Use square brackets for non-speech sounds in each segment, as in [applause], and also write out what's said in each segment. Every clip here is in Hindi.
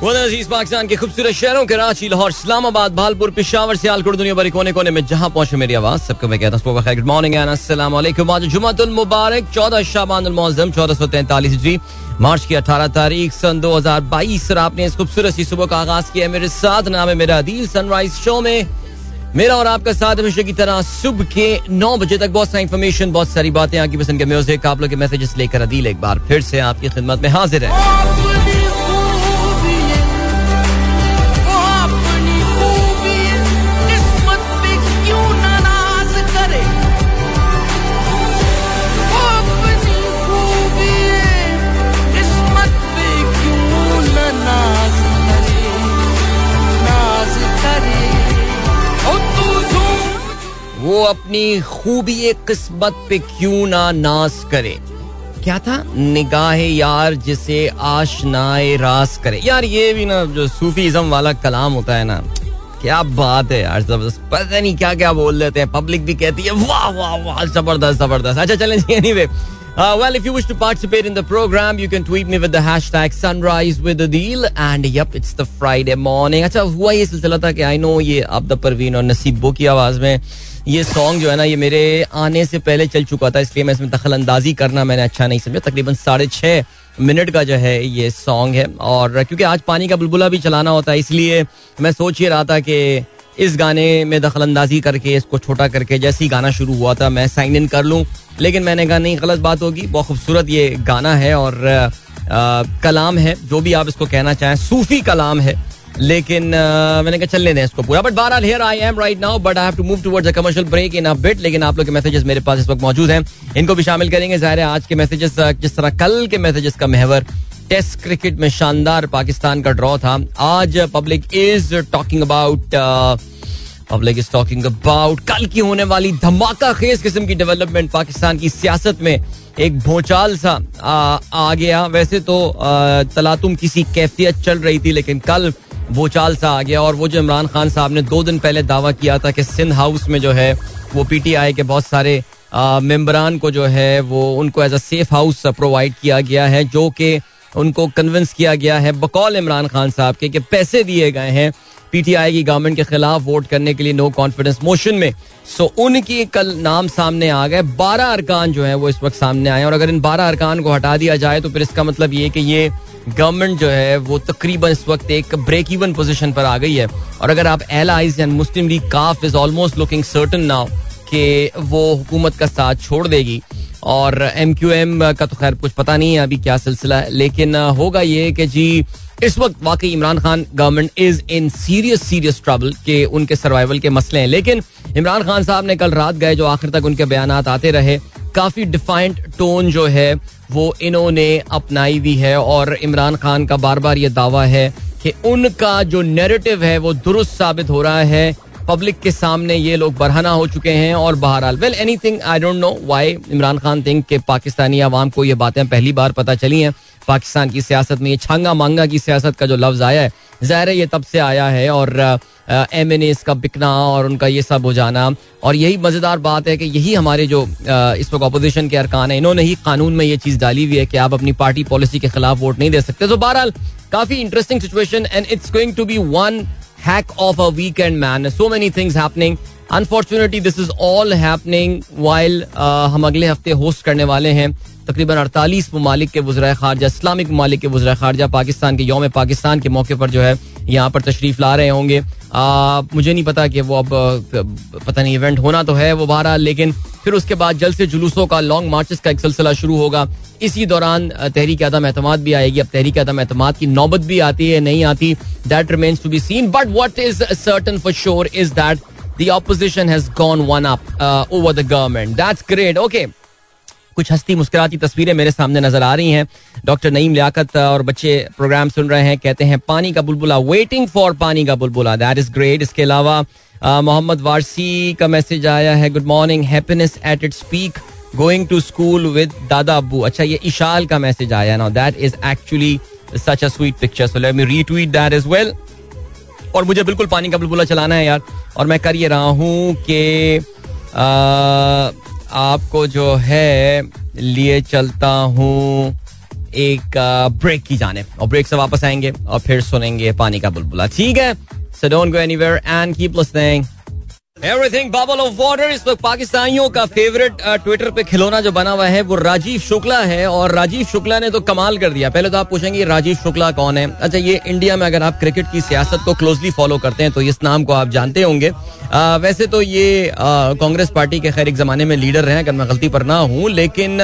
अज़ीज़ पाकिस्तान के खूबसूरत शहरों कराची लाहौर, इस्लामाबाद, भालपुर, पिशावर, सियालकोट दुनिया भरी कोने कोने में जहाँ पहुँचे मेरी आवाज़, सबको मैं कहता हूँ गुड मॉर्निंग आज जुमातुल मुबारक, चौदह शाबान मौजम चौदह सौ तैंतालीस जी। मार्च की अठारह तारीख, सन दो हज़ार बाईस, और आपने इस खूबसूरत सी सुबह का आगाज़ किया है मेरे साथ, नाम है मेरा अदील सनराइज शो में। मेरा और आपका साथ हमेशा की तरह सुबह के नौ बजे तक बहुत सारी इन्फॉर्मेशन बहुत सारी बातें आपकी पसंद के म्यूज़िक आप लोग के मैसेजेस लेकर अदील एक बार फिर से आपकी खिदमत में हाजिर है। वो अपनी खूबी किस्मत पे क्यों ना नाज करे क्या था निगाह यार जिसे आशनाए रास करे यार ये भी ना जो सूफीज्म वाला कलाम होता है ना क्या बात है यार ज़बरदस्त पता नहीं क्या क्या बोल देते हैं पब्लिक भी कहती है वाह वाह वाह ज़बरदस्त ज़बरदस्त अच्छा चलें anyway Uh, well, if you wish to participate in the program, you can tweet me with the hashtag sunrise with Adil. And yep, it's the Friday morning. अच्छा हुआ ये सिलसिला था कि आई नो ये अब द परवीन और नसीबो की आवाज़ में ये सॉन्ग जो है ना ये मेरे आने से पहले चल चुका था इसलिए मैं इसमें दखल अंदाजी करना मैंने अच्छा नहीं समझा। तकरीबन साढ़े छः मिनट का जो है ये सॉन्ग है। और क्योंकि आज पानी का बुलबुला भी चलाना होता है इसलिए मैं सोच ही रहा था कि इस गाने में दखल अंदाजी करके इसको छोटा करके जैसे ही गाना शुरू हुआ था मैं साइन इन कर लूँ। लेकिन मैंने कहा नहीं गलत बात होगी बहुत खूबसूरत ये गाना है और आ, कलाम है जो भी आप इसको कहना चाहें सूफी कलाम है। लेकिन uh, मैंने कहा चल लेते हैं इसको पूरा। But bar here I am right now but I have to move towards a commercial break in a bit लेकिन आप लोग के मैसेजेस मेरे पास इस वक्त मौजूद हैं। इनको भी शामिल करेंगे। ज़ाहिर है आज के मैसेजेस जिस तरह कल के मैसेजेस का महवर टेस्ट क्रिकेट में शानदार पाकिस्तान का ड्रॉ था। आज public is talking about public is talking about कल की होने वाली धमाका खेज किस्म की डेवलपमेंट पाकिस्तान की सियासत में एक भोचाल सा आ, आ गया। वैसे तो तलातुम किसी कैफियत चल रही थी लेकिन कल भोचाल सा आ गया और वो जो इमरान खान साहब ने दो दिन पहले दावा किया था कि सिंध हाउस में जो है, वो पीटीआई के बहुत सारे मेंबरान को जो है, वो उनको as a safe house provide किया गया है, जो कि उनको कन्विंस किया गया है बकौल इमरान खान साहब के कि पैसे दिए गए हैं पीटीआई की गवर्नमेंट के खिलाफ वोट करने के लिए नो कॉन्फिडेंस मोशन में। सो उनकी कल नाम सामने आ गए, बारह अरकान जो है वो इस वक्त सामने आए और अगर इन बारह अरकान को हटा दिया जाए तो फिर इसका मतलब ये कि ये गवर्नमेंट जो है, वो तकरीबन इस वक्त एक ब्रेक इवन पोजिशन पर आ गई है। और अगर आप allies and Muslim League calf is almost looking certain now कि वो हुकूमत का साथ छोड़ देगी। और एम क्यू एम का तो खैर कुछ पता नहीं है, अभी क्या सिलसिला है। लेकिन होगा ये कि जी, इस वक्त वाकई Imran Khan government is in serious serious trouble के उनके सर्वाइवल के मसले हैं। लेकिन इमरान खान साहब ने कल रात गए जो आखिर तक उनके बयान आते रहे, काफ़ी डिफाइंड टोन जो है वो इन्होंने अपनाई हुई है और इमरान खान का बार बार ये दावा है कि उनका जो नेरेटिव है वो दुरुस्त साबित हो रहा है। पब्लिक के सामने ये लोग बरहना हो चुके हैं और बहरहाल। Well anything I don't know why Imran Khan think के पाकिस्तानी आवाम को ये बातें पहली बार पता चली हैं। पाकिस्तान की सियासत में ये छांगा मांगा की सियासत का जो लफ्ज आया है ज़ाहिर है ये तब से आया है और एम एन एस का बिकना और उनका ये सब हो जाना। और यही मज़ेदार बात है कि यही हमारे जो इस वक्त अपोजिशन के अरकान है, इन्होंने ही कानून में ये चीज़ डाली हुई है कि आप अपनी पार्टी पॉलिसी के खिलाफ वोट नहीं दे सकते। तो बहरहाल, काफ़ी interesting situation and it's going to be one heck of a weekend man so many things happening unfortunately this is all happening while हम अगले हफ़्ते होस्ट करने वाले हैं। तकरीबन अड़तालीस ममालिक के वज्रा खारजा इस्लामिक ममालिक के वज्रा खारजा पाकिस्तान के योम पाकिस्तान के मौके पर जो है यहाँ पर तशरीफ़ ला रहे होंगे मुझे नहीं पता कि वो अब पता नहीं इवेंट होना तो है वो बहरहाल लेकिन फिर उसके बाद जल्द से जुलूसों का लॉन्ग मार्चेस का एक सिलसिला शुरू होगा इसी दौरान तहरीक आदम एतमाद भी आएगी अब तहरीक आदम एतमाद की नौबत भी आती है नहीं आती that remains to be seen but what is certain for sure is that the opposition has gone one up uh, over the government. That's great. Okay. कुछ हस्ती मुस्कुराती तस्वीरें मेरे सामने नज़र आ रही हैं। डॉक्टर नईम लियाकत और बच्चे प्रोग्राम सुन रहे हैं, कहते हैं, पानी का बुलबुला वेटिंग फॉर पानी का बुलबुला दैट इज़ ग्रेट इसके अलावा मोहम्मद वारसी का मैसेज आया है good morning happiness at its peak going to school with दादा अबू अच्छा ये इशाल का मैसेज आया ना that is actually such a sweet picture so let me retweet that is well और मुझे बिल्कुल पानी का बुलबुला चलाना है यार, और मैं कर ये रहा हूँ कि आपको जो है, लिए चलता हूँ एक ब्रेक की जाने। और ब्रेक से वापस आएँगे और फिर सुनेंगे पानी का बुलबुला। ठीक है? So don't go anywhere and keep listening everything bubble of water इस वक्त पाकिस्तानियों का फेवरेट ट्विटर पे खिलौना जो बना हुआ है, वो राजीव शुक्ला है और राजीव शुक्ला ने तो कमाल कर दिया। पहले तो आप पूछेंगे, राजीव शुक्ला कौन है? अच्छा ये इंडिया में अगर आप क्रिकेट की सियासत को क्लोजली फॉलो करते हैं तो इस नाम को आप जानते होंगे। वैसे तो ये कांग्रेस पार्टी के खैर एक जमाने में लीडर रहे अगर मैं गलती पर ना हूँ, लेकिन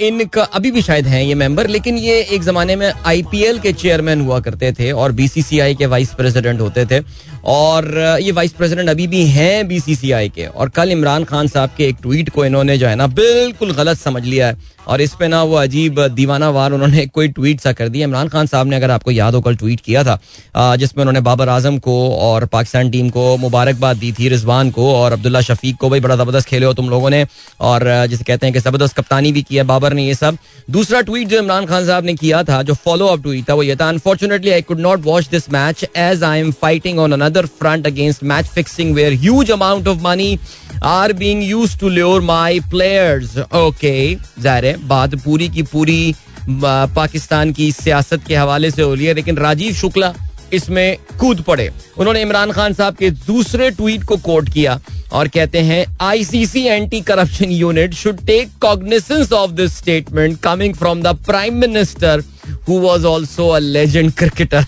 इनका अभी भी शायद हैं ये मेंबर लेकिन ये एक जमाने में आईपीएल के चेयरमैन हुआ करते थे और बीसीसीआई के वाइस प्रेसिडेंट होते थे। और ये वाइस प्रेसिडेंट अभी भी हैं बीसीसीआई के। और कल इमरान खान साहब के एक ट्वीट को इन्होंने जो है ना बिल्कुल गलत समझ लिया है। और इस पे ना वो अजीब दीवाना वार उन्होंने [laughs] कोई ट्वीट सा कर दिया इमरान खान साहब ने अगर आपको याद हो, कल ट्वीट किया था जिसमें उन्होंने बाबर आज़म को और पाकिस्तान टीम को मुबारकबाद दी थी, रिजवान को और अब्दुल्ला शफीक को, भाई बड़ा ज़बरदस्त खेले हो तुम लोगों ने। और जिसे कहते हैं कि ज़बरदस्त कप्तानी भी किया बाबर ने ये सब। दूसरा ट्वीट जो इमरान खान साहब ने किया था, जो फॉलो अप ट्वीट था, वो ये था unfortunately I could not watch this match as I am fighting on another front against match fixing where huge amount of money are being use to lure my players okay ज़ाहिर है, बात पूरी की पूरी पाकिस्तान की सियासत के हवाले से हो रही है, लेकिन राजीव शुक्ला इसमें कूद पड़े। उन्होंने इमरान खान साहब के दूसरे ट्वीट को कोट किया और कहते हैं ICC anti corruption unit should take cognisance of this statement coming from the prime minister who was also a legend cricketer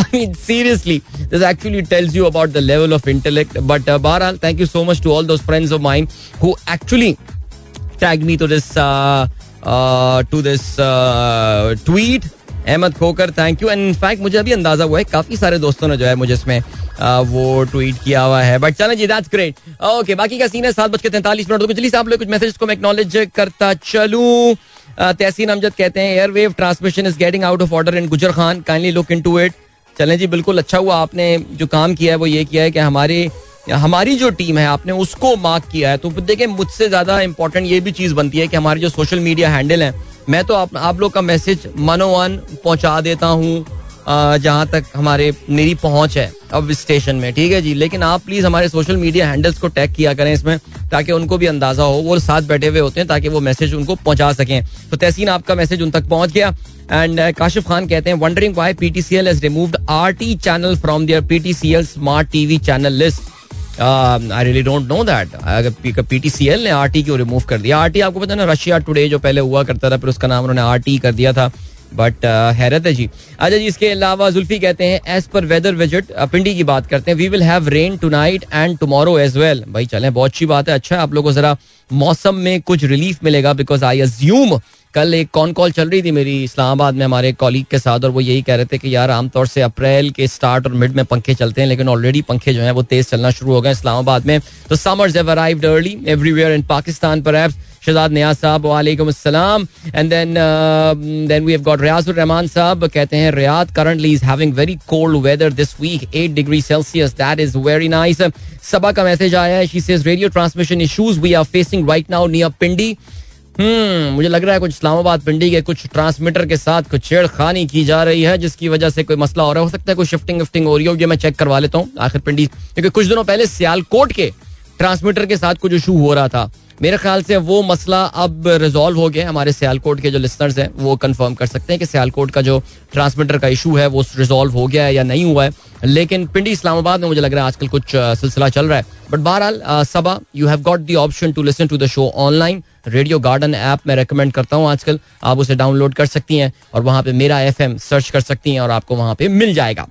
I mean, seriously, this actually tells you about the level of intellect. But uh, Baral, thank you so much to all those friends of mine who actually tagged me to this uh, uh, to this uh, tweet. Ahmed Khokhar thank you and in fact मुझे अभी अंदाज़ा हुआ है काफ़ी सारे दोस्तों ने जो है मुझे इसमें वो ट्वीट किया हुआ है। बट चलो जी दैट्स ग्रेट ओके बाकी का सीन है सात बज के तैंतालीस मिनट। तो से आप लोग कुछ मैसेज को मैं एक्नॉलेज करता चलूँ। तहसीन अमजद कहते हैं air wave transmission is getting out of order in Gujar Khan kindly look into it चलें जी बिल्कुल अच्छा हुआ आपने जो काम किया है वो ये किया है कि हमारे हमारी जो टीम है आपने उसको मार्क किया है। तो देखिए मुझसे ज़्यादा इंपॉर्टेंट ये भी चीज़ बनती है कि हमारे जो सोशल मीडिया हैंडल है मैं तो आप, आप लोग का मैसेज मनोवन पहुँचा देता हूँ। जहाँ तक हमारे मेरी पहुँच है अब स्टेशन में, ठीक है जी? लेकिन आप प्लीज़ हमारे सोशल मीडिया हैंडल्स को टैग किया करें इसमें, ताकि उनको भी अंदाज़ा हो, वो साथ बैठे हुए होते हैं, ताकि वो मैसेज उनको पहुँचा सकें। तो तहसीन, आपका मैसेज उन तक पहुँच गया। एंड काशिफ खान कहते हैं wondering why PTCL has removed RT channel from their PTCL smart TV channel list I really don't know that PTCL ने आरटी को रिमूव कर दिया? आरटी आपको पता ना रशिया टुडे जो पहले हुआ करता था, फिर उसका नाम उन्होंने आरटी कर दिया था। बट uh, हैरत है जी। अच्छा जी इसके अलावा जुल्फी कहते हैं एज पर वेदर विज़िट पिंडी की बात करते हैं। We will have rain tonight and tomorrow as well भाई चलें बहुत अच्छी बात है। अच्छा है आप लोगों को जरा मौसम में कुछ रिलीफ मिलेगा बिकॉज़ आई अज्यूम कल एक कॉन कॉल चल रही थी मेरी इस्लामाबाद में हमारे कॉलीग के साथ और वो यही कह रहे थे कि यार आमतौर से अप्रैल के स्टार्ट और मिड में पंखे चलते हैं, लेकिन ऑलरेडी पंखे जो है वो तेज चलना शुरू हो गए इस्लामाबाद में। तो summers have arrived early everywhere in Pakistan पर शहजाद नियाज साहब, वालेकुम अस्सलाम। And then then we have got Riazur Rehman साहब, कहते हैं Riyadh currently is having very cold weather this week 8 degree Celsius that is very nice Saba का मैसेज आया है she says radio transmission issues we are facing right now near Pindi hmm मुझे लग रहा है कुछ इस्लामाबाद पिंडी के कुछ ट्रांसमीटर के साथ कुछ छेड़खानी की जा रही है, जिसकी वजह से कोई मसला हो रहा है सकता है, कोई शिफ्टिंग विफ्टिंग हो रही हो ये मैं चेक करवा लेता हूँ। आखिर पिंडी, क्योंकि कुछ दिनों पहले सियालकोट के ट्रांसमीटर के साथ कुछ इशू हो रहा था। मेरे ख्याल से वो मसला अब रिजॉल्व हो गया हमारे सियालकोट के जो लिसनर्स हैं, वो कंफर्म कर सकते हैं कि सियालकोट का जो ट्रांसमीटर का इशू है, वो रिजॉल्व हो गया है या नहीं हुआ है। लेकिन पिंडी इस्लामाबाद में मुझे लग रहा है आजकल कुछ सिलसिला चल रहा है। बट बहरहाल Saba you have got the option to listen to the show online radio garden app मैं रेकमेंड करता हूँ आजकल। आप उसे डाउनलोड कर सकती हैं और वहाँ पे मेरा एफएम सर्च कर सकती हैं और आपको वहाँ पे मिल जाएगा।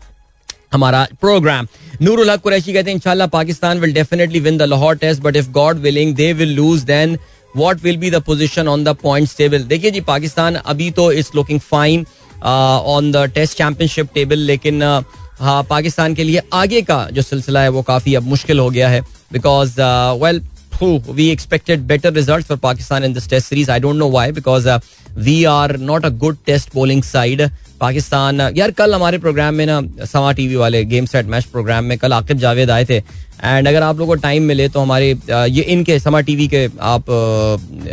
हमारा प्रोग्राम नूरुल हक कुरैशी कहते हैं इंशाल्लाह Pakistan will definitely win the Lahore test but if God willing they will lose then what will be the position on the points table देखिए जी पाकिस्तान अभी तो is looking fine on the test championship table लेकिन uh, हाँ पाकिस्तान के लिए आगे का जो सिलसिला है वो काफ़ी अब मुश्किल हो गया है because well expected better results for Pakistan in this test series. I don't know why because uh, we are not a good test bowling side. Pakistan, यार कल हमारे प्रोग्राम में ना समा टीवी वाले गेम सेट मैच प्रोग्राम में कल आकिब जावेद आए थे। एंड अगर आप लोगों को टाइम मिले तो हमारे ये इनके समा टीवी के आप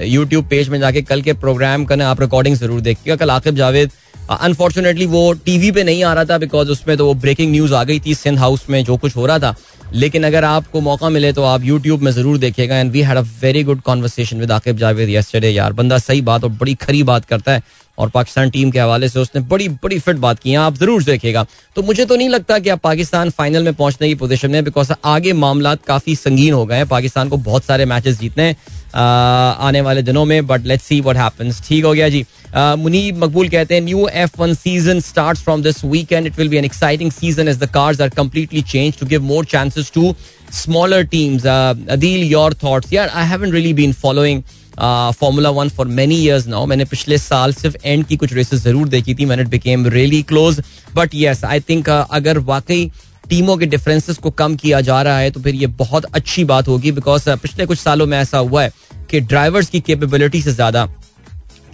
यूट्यूब पेज में जाके कल के प्रोग्राम का ना आप रिकॉर्डिंग ज़रूर देखिएगा। कल आकिब जावेद अनफॉर्चुनेटली वो टीवी पे नहीं आ रहा था बिकॉज़ उसमें तो वो ब्रेकिंग न्यूज़ आ गई थी सिंध हाउस में जो कुछ हो रहा था। लेकिन अगर आपको मौका मिले तो आप यूट्यूब में ज़रूर देखेगा and we had a very good conversation with Aqib Javed yesterday यार बंदा सही बात और बड़ी खरी बात करता है। और पाकिस्तान टीम के हवाले से उसने बड़ी बड़ी फिट बात की है, आप ज़रूर देखेगा। तो मुझे तो नहीं लगता कि अब पाकिस्तान फाइनल में पहुँचने की पोजीशन में बिकॉज़ आगे मामला काफ़ी संगीन हो गए हैं। पाकिस्तान को बहुत सारे मैचेस जीतने आने वाले दिनों में but let's see what happens ठीक हो गया जी। मुनीब मकबूल कहते हैं new F one season start from this weekend it will be an exciting season as the cars are completely change to give more chances to smaller teams Adeel your thoughts यार I haven't really been following formula one for many years now मैंने पिछले साल सिर्फ़ एंड की कुछ रेसेस ज़रूर देखी थी, man it became really close but yes I think अगर वाकई टीमों के डिफरेंसेस को कम किया जा रहा है तो फिर ये बहुत अच्छी बात होगी बिकॉज़ पिछले कुछ सालों में ऐसा हुआ है कि ड्राइवर्स की कैपेबिलिटी से ज़्यादा,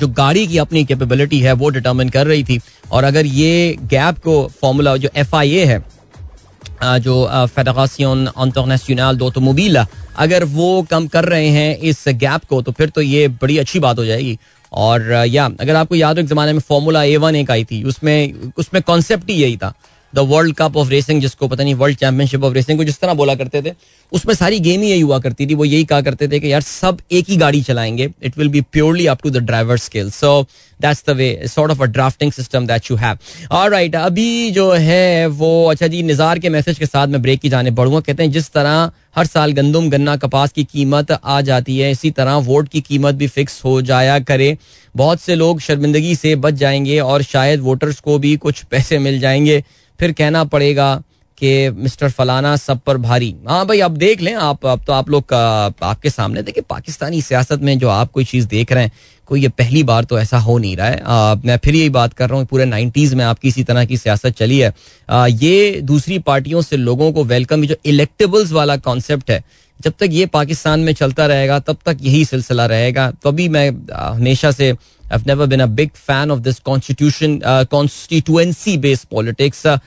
जो गाड़ी की अपनी कैपेबिलिटी है, वो डिटर्मिन कर रही थी। और अगर ये गैप को फॉर्मूला जो FIA है जो फेडरेशन इंटरनेशनल दो अगर वो कम कर रहे हैं इस गैप को तो फिर तो ये बड़ी अच्छी बात हो जाएगी। और या, अगर आपको याद हो, एक जमाने में फॉर्मूला ए वन एक आई थी, उसमें उसमें कॉन्सेप्ट ही यही था। The world cup of racing जिसको पता नहीं वर्ल्ड चैंपियनशिप ऑफ़ रेसिंग को जिस तरह बोला करते थे, उसमें सारी गेम ही यही हुआ करती थी। वो यही कहा करते थे कि यार सब एक ही गाड़ी चलाएँगे। It will be purely up to the driver skill so that's the way sort of a drafting system that you have alright अभी जो है वो अच्छा जी निजार के मैसेज के साथ मैं ब्रेक की जाने बढ़ूँगा कहते हैं, जिस तरह हर साल गंदम गन्ना कपास की कीमत आ जाती है, इसी तरह वोट की कीमत भी फिक्स हो जाया करे। बहुत से लोग शर्मिंदगी से बच जाएँगे और शायद वोटर्स को भी कुछ पैसे मिल जाएँगे। फिर कहना पड़ेगा कि मिस्टर फलाना सब पर भारी। हाँ भाई अब देख लें आप अब तो आप लोग आपके सामने देखिए पाकिस्तानी सियासत में जो आप कोई चीज़ देख रहे हैं कोई ये पहली बार तो ऐसा हो नहीं रहा है। आ, मैं फिर यही बात कर रहा हूँ पूरे नाइन्टीज़ में आपकी इसी तरह की सियासत चली है। आ, ये दूसरी पार्टियों से लोगों को वेलकम जो इलेक्टेबल्स वाला कॉन्सेप्ट है जब तक ये पाकिस्तान में चलता रहेगा तब तक यही सिलसिला रहेगा। तो अभी मैं हमेशा से been a big fan of this constitution uh, constituency based politics uh,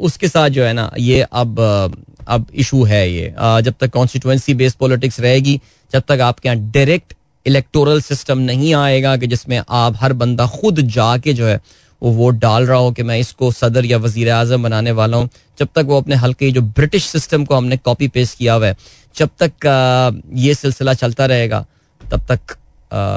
उसके साथ जो है ना ये अब अब इशू है ये। Uh, जब तक कॉन्स्टिट्युएंसी बेस्ड पॉलिटिक्स रहेगी जब तक आपके यहाँ डायरेक्ट इलेक्टोरल सिस्टम नहीं आएगा कि जिसमें आप हर बंदा खुद जाके जो है वो वोट डाल रहा हो कि मैं इसको सदर या वज़ीर आज़म बनाने वाला हूँ। जब तक वो अपने हल्के जो ब्रिटिश सिस्टम को हमने कॉपी पेस्ट किया हुआ है जब तक ये सिलसिला चलता रहेगा, तब तक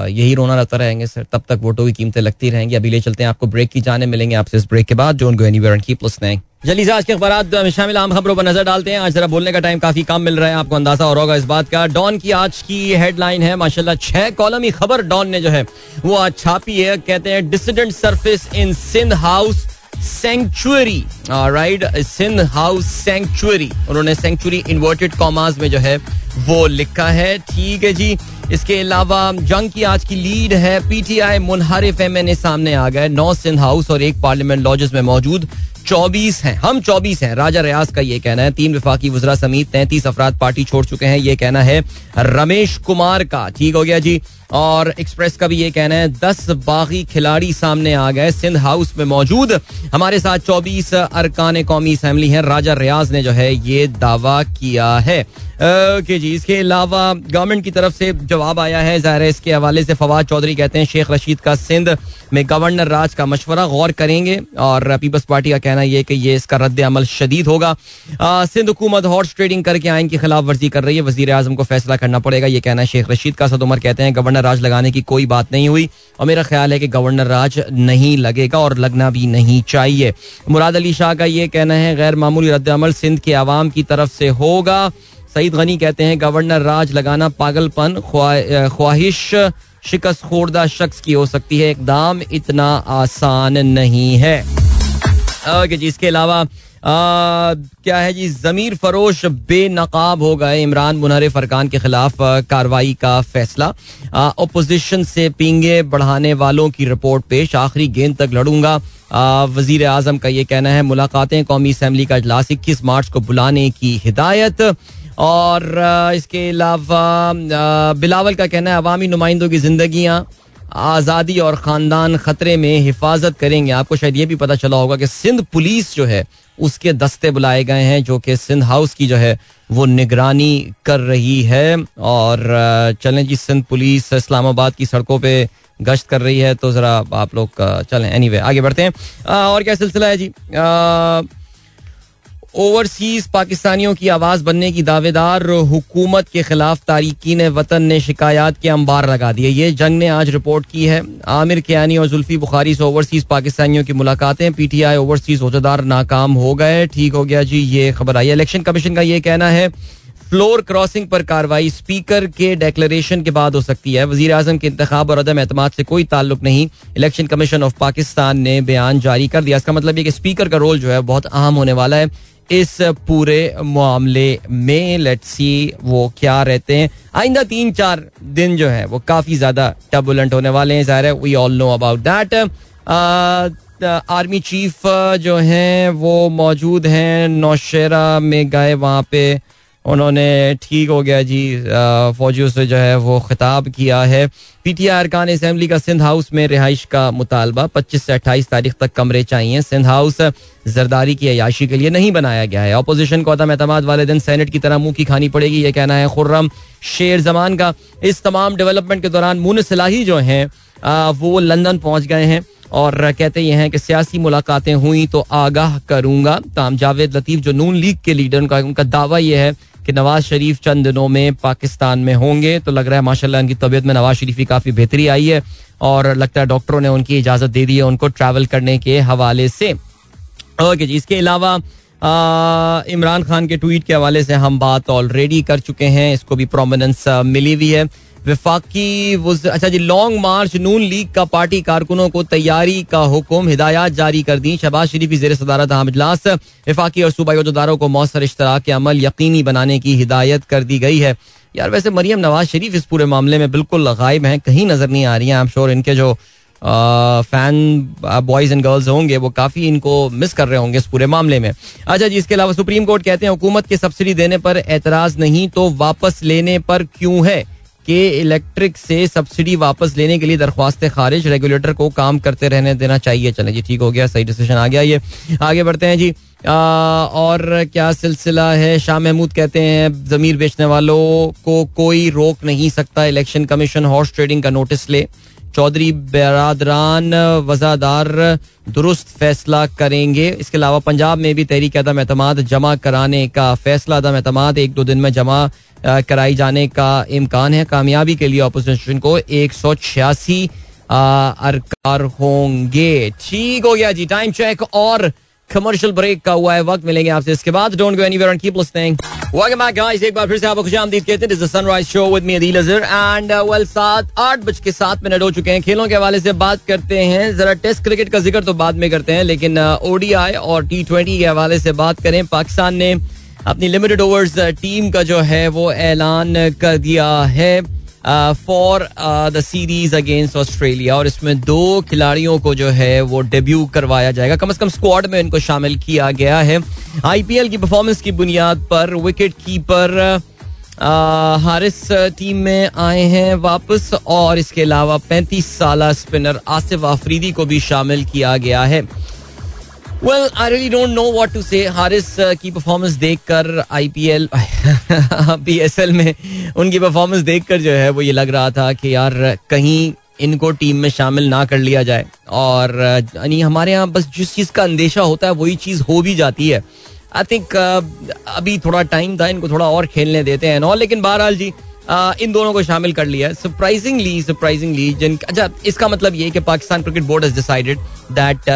यही रोना रहता रहेंगे सर। तब तक वोटों की कीमतें लगती रहेंगी। अभी ले चलते हैं, आपको ब्रेक की जाने मिलेंगे आपसे इस ब्रेक के बाद, जो उनको एनीवेयर एंड कीप लिसनिंग जल्दी से आज के अखबार शामिल आम खबरों पर नज़र डालते हैं। आज जरा बोलने का टाइम काफ़ी कम मिल रहा है, आपको अंदाज़ा और होगा इस बात का। डॉन की आज की हेडलाइन है, माशाल्लाह, छह कॉलम ही खबर डॉन ने जो है, वो आज छापी है। कहते हैं dissident surface in Sindh house century right Sindh house century उन्होंने सेंचुरी इन्वर्टेड कॉमास में जो है, वो लिखा है। ठीक है जी। इसके अलावा जंग की आज की लीड है पीटीआई मुनहरिफ एमएनए सामने आ गए नौ सिंध हाउस और एक पार्लियामेंट लॉजेस में मौजूद चौबीस हैं। हम चौबीस हैं। राजा रियाज का ये कहना है। तीन विफाकी वजरा समेत तैंतीस अफराद पार्टी छोड़ चुके हैं। ये कहना है रमेश कुमार का। ठीक हो गया जी। और एक्सप्रेस का भी ये कहना है, दस बागी खिलाड़ी सामने आ गए, सिंध हाउस में मौजूद। हमारे साथ चौबीस अरकान कौमी असम्बली है। राजा रियाज ने जो है ये दावा किया है। ओके जी, इसके अलावा गवर्नमेंट की तरफ़ से जवाब आया है। ज़ाहिर इसके हवाले से फवाद चौधरी कहते हैं, शेख रशीद का सिंध में गवर्नर राज का मशवरा गौर करेंगे और पीपल्स पार्टी का कहना यह कि ये इसका रद्द अमल शदीद होगा। सिंध हुकूमत हॉर्स ट्रेडिंग करके आइन की खिलाफ वर्जी कर रही है। वज़ीर आज़म को फैसला करना पड़ेगा, ये कहना है शेख रशीद का। सद उमर कहते हैं, गवर्नर राज लगाने की कोई बात नहीं हुई और मेरा ख्याल है कि गवर्नर राज नहीं लगेगा और लगना भी नहीं चाहिए। मुराद अली शाह का ये कहना है गैर मामूली रद्द अमल सिंध के आवाम की तरफ़ से होगा। सईद गनी कहते हैं, गवर्नर राज लगाना पागलपन ख्वाहिश, शिकस्त खोरदा शख्स की हो सकती है। इकदाम इतना आसान नहीं है। ओके जी, इसके अलावा क्या है जी, जमीर फरोश बेनकाब हो गए इमरान मुनहर फरकान के खिलाफ कार्रवाई का फैसला। अपोजिशन से पींगे बढ़ाने वालों की रिपोर्ट पेश। आखिरी गेंद तक लड़ूँगा। वज़ीर आज़म का ये कहना है, मुलाकातें कौमी असम्बली का अजलास इक्कीस मार्च को बुलाने की हिदायत। और इसके अलावा बिलावल का कहना है अवामी नुमाइंदों की जिंदगियाँ आज़ादी और ख़ानदान ख़तरे में हिफाजत करेंगे। आपको शायद ये भी पता चला होगा कि सिंध पुलिस जो है उसके दस्ते बुलाए गए हैं जो कि सिंध हाउस की जो है वो निगरानी कर रही है। और चलें जी सिंध पुलिस इस्लामाबाद की सड़कों पे गश्त कर रही है तो जरा आप लोग चलें। एनीवे anyway, आगे बढ़ते हैं। और क्या सिलसिला है जी? ओवरसीज पाकिस्तानियों की आवाज़ बनने की दावेदार हुकूमत के खिलाफ तारिकीन वतन ने शिकायत के अंबार लगा दिए। ये जंग ने आज रिपोर्ट की है। आमिर कियानी और जुल्फी बुखारी से ओवरसीज पाकिस्तानियों की मुलाकातें। पीटीआई ओवरसीज अहदेदार नाकाम हो गए। ठीक हो गया जी, ये खबर आई इलेक्शन कमीशन का ये कहना है, फ्लोर क्रॉसिंग पर कार्रवाई स्पीकर के डेक्लेरेशन के बाद हो सकती है। वज़ीर अजम के इंतबाब और अदम एतम से कोई ताल्लुक नहीं। इलेक्शन कमीशन ऑफ़ पाकिस्तान ने बयान जारी कर दिया। इसका मतलब ये कि स्पीकर का रोल जो है बहुत अहम होने वाला है। इस पूरे मामले में लेट्स सी वो क्या रहते हैं। आइंदा तीन चार दिन जो है, वो काफ़ी ज़्यादा टर्बुलेंट होने वाले हैं, ज़ाहिर है we all know about that army chief जो हैं, वो मौजूद हैं, नौशेरा में गए वहाँ पे। उन्होंने ठीक हो गया जी फौजियों से जो है वो खिताब किया है। पी टी आई अरकान असम्बली का सिंध हाउस में रिहाइश का मुतालबा, पच्चीस से अट्ठाईस तारीख तक कमरे चाहिए। सिंध हाउस जरदारी की अयाशी के लिए नहीं बनाया गया है। अपोजिशन को अदम एतमाद वाले दिन सैनेट की तरह मुँह की खानी पड़ेगी, ये कहना है खुर्रम शेर जमान का। इस तमाम डेवलपमेंट के दौरान मुन सलाही जो हैं वो लंदन पहुँच गए हैं और कहते ये हैं कि सियासी मुलाकातें हुई तो आगाह करूँगा। ताम जावेद लतीफ जो नून लीग के लीडर उनका उनका दावा यह है कि नवाज़ शरीफ चंद दिनों में पाकिस्तान में होंगे तो लग रहा है माशाल्लाह उनकी तबीयत में नवाज़ शरीफ की काफ़ी बेहतरी आई है और लगता है डॉक्टरों ने उनकी इजाज़त दे दी है उनको ट्रैवल करने के हवाले से। ओके जी, इसके अलावा इमरान खान के ट्वीट के हवाले से हम बात ऑलरेडी कर चुके हैं, इसको भी प्रोमिनेंस मिली हुई है। विफाकी अच्छा जी, लॉन्ग मार्च, नून लीग का पार्टी कारकुनों को तैयारी का हुक्म, हिदायत जारी कर दी। शहबाज शरीफ की जेर सदारत अहम इजलास, विफाकी और सूबाई अहदेदारों को मौसर इश्तरा के अमल यकीनी बनाने की हिदायत कर दी गई है। यार, वैसे मरियम नवाज़ शरीफ इस पूरे मामले में बिल्कुल गायब हैं, कहीं नज़र नहीं आ रही हैं। आई एम श्योर इनके जो फ़ैन बॉयज़ एंड गर्ल्स होंगे, वो काफ़ी इनको मिस कर रहे होंगे इस पूरे मामले में। अच्छा जी, इसके अलावा सुप्रीम कोर्ट कहते हैं, हुकूमत के सब्सिडी देने पर एतराज़ नहीं तो वापस लेने पर क्यों है? कि इलेक्ट्रिक से सब्सिडी वापस लेने के लिए दरख्वास्त खारिज। रेगुलेटर को काम करते रहने देना चाहिए। चले जी ठीक हो गया सही डिसीज़न आ गया ये। आगे बढ़ते हैं जी। आ, और क्या सिलसिला है? शाह महमूद कहते हैं जमीर बेचने वालों को कोई रोक नहीं सकता। इलेक्शन कमीशन हॉर्स ट्रेडिंग का नोटिस ले। चौधरी बरादरान वजादार दुरुस्त फैसला करेंगे। इसके अलावा पंजाब में भी तहरीक अदम एतमाद जमा कराने का फैसला। अदम एतमाद एक दो दिन में जमा कराई जाने का इम्कान है। कामयाबी के लिए अपोजिशन को एक सौ छियासी अरकार होंगे। ठीक हो गया जी टाइम चेक और कमर्शियल ब्रेक का हुआ है। वक्त मिलेंगे आपसे इसके बाद। Don't go anywhere and keep listening welcome back guys एक बार फिर से आपको खुशामदीद कहते हैं। Sunrise show with me Adeel Azhar and well सात आठ बज के सात मिनट हो चुके हैं। खेलों के हवाले से बात करते हैं। जरा टेस्ट क्रिकेट का ज़िक्र तो बाद में करते हैं लेकिन ओडीआई uh, और टी के हवाले से बात करें। पाकिस्तान ने अपनी लिमिटेड ओवर्स टीम का जो है वो ऐलान कर दिया है for the series against Australia और इसमें दो खिलाड़ियों को जो है वो डेब्यू करवाया जाएगा। कम से कम स्क्वाड में इनको शामिल किया गया है। आईपीएल की परफॉर्मेंस की बुनियाद पर विकेट कीपर हारिस टीम में आए हैं वापस, और इसके अलावा 35 साल स्पिनर आसिफ आफरीदी को भी शामिल किया गया है। Well I really don't know what to say Haris की परफॉर्मेंस देखकर आईपीएल पीएसएल में उनकी परफॉर्मेंस देखकर जो है वो ये लग रहा था कि यार कहीं इनको टीम में शामिल ना कर लिया जाए और यानी हमारे यहाँ बस जिस चीज़ का अंदेशा होता है वही चीज़ हो भी जाती है आई थिंक अभी थोड़ा टाइम था इनको थोड़ा और खेलने देते हैं और लेकिन बहरहाल जी इन दोनों को शामिल कर लिया सरप्राइजिंगली सरप्राइजिंगली जिन अच्छा इसका मतलब ये कि Pakistan cricket board has decided that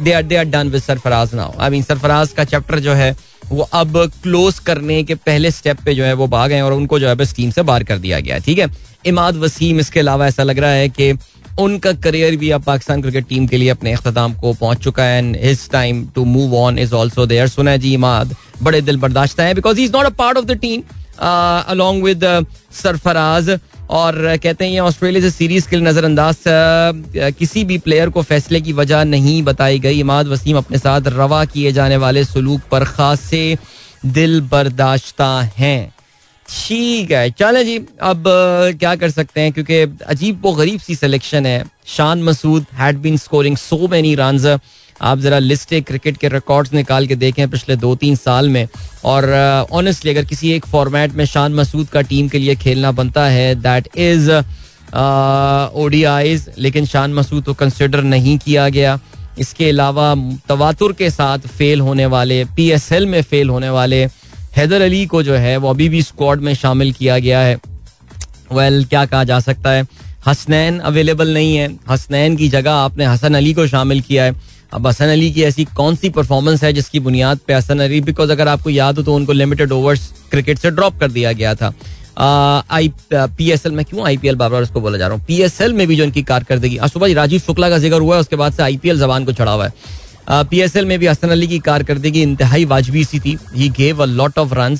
they are they are done with Sarfaraz now I mean Sarfaraz का चैप्टर जो है, वो अब क्लोज करने के पहले स्टेप पे जो है, वो भाग गए और उनको जो है बस टीम से बाहर कर दिया गया ठीक है? इमाद वसीम, इसके अलावा ऐसा लग रहा है कि उनका करियर भी अब पाकिस्तान क्रिकेट टीम के लिए अपने अख्ताम को पहुँच चुका है and his time to move on is also there सुना जी इमाद, बड़े दिल बर्दाश्त है because he is not a part of the team along with Sarfaraz और कहते हैं, ये ऑस्ट्रेलिया से सीरीज़ के लिए नजरअंदाज किसी भी प्लेयर को फैसले की वजह नहीं बताई गई। इमाद वसीम अपने साथ रवा किए जाने वाले सलूक पर खासे दिल बर्दाश्ता हैं। ठीक है, चले जी, अब क्या कर सकते हैं, क्योंकि अजीब वो गरीब सी सिलेक्शन है। Shan Masood had been scoring so many run आप जरा लिस्ट क्रिकेट के रिकॉर्ड्स निकाल के देखें पिछले दो तीन साल में। और ऑनेस्टली uh, अगर किसी एक फॉर्मेट में शान मसूद का टीम के लिए खेलना बनता है दैट इज़ ओडीआईज लेकिन शान मसूद को कंसिडर नहीं किया गया। इसके अलावा तवातुर के साथ फेल होने वाले पी एस एल में फेल होने वाले हैदर अली को जो है वो अभी भी स्क्वाड में शामिल किया गया है। वेल well, क्या कहा जा सकता है? हसनैन अवेलेबल नहीं है। हसनैन की जगह आपने हसन अली को शामिल किया है। अब हसन अली की ऐसी कौन सी परफॉर्मेंस है जिसकी बुनियाद पे हसन अली बिकॉज़ अगर आपको याद हो तो उनको लिमिटेड ओवर्स क्रिकेट से ड्रॉप कर दिया गया था। आई पी एस एल में क्यों आई पी एल बार बार उसको बोला जा रहा हूँ? पी एस एल में भी जो इनकी कारकर्दगी सुबह राजीव शुक्ला का ज़िक्र हुआ है, उसके बाद से आई पी एल जबान को चढ़ा हुआ है पी एस एल में भी हसन अली की कारकर्दगी इंतहाई वाजबी सी थी। He gave a lot of run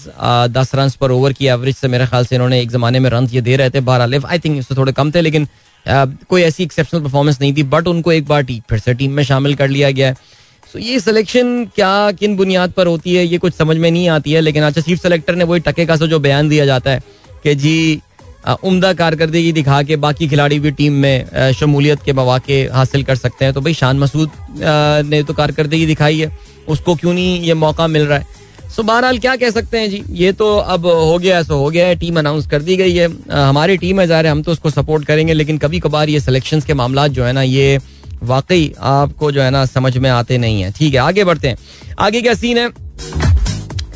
दस रन पर ओवर की एवरेज से मेरे ख्याल से इन्होंने एक जमाने में रन ये दे रहे थे बारह आई थिंक इससे थोड़े कम थे, लेकिन कोई ऐसी एक्सेप्शनल परफॉर्मेंस नहीं थी बट उनको एक बार फिर से टीम में शामिल कर लिया गया है। सो ये सिलेक्शन क्या, किन बुनियाद पर होती है, ये कुछ समझ में नहीं आती है, लेकिन अच्छा चीफ सेलेक्टर ने वही टके का जो बयान दिया जाता है कि जी उमदा कारकर्दगी दिखा के बाकी खिलाड़ी भी टीम में शमूलियत के मौाक़े हासिल कर सकते हैं। तो भाई, शान मसूद ने तो कारकर्दगी दिखाई है, उसको क्यों नहीं ये मौका मिल रहा है? सो बहरहाल, क्या कह सकते हैं जी? ये तो अब हो गया सो हो गया है टीम अनाउंस कर दी गई है। हमारी टीम है, ज़ाहिर हम तो उसको सपोर्ट करेंगे, लेकिन कभी कभार ये सिलेक्शन के मामला जो है ना, ये वाकई आपको जो है ना, समझ में आते नहीं है। ठीक है, आगे बढ़ते हैं। आगे क्या सीन है?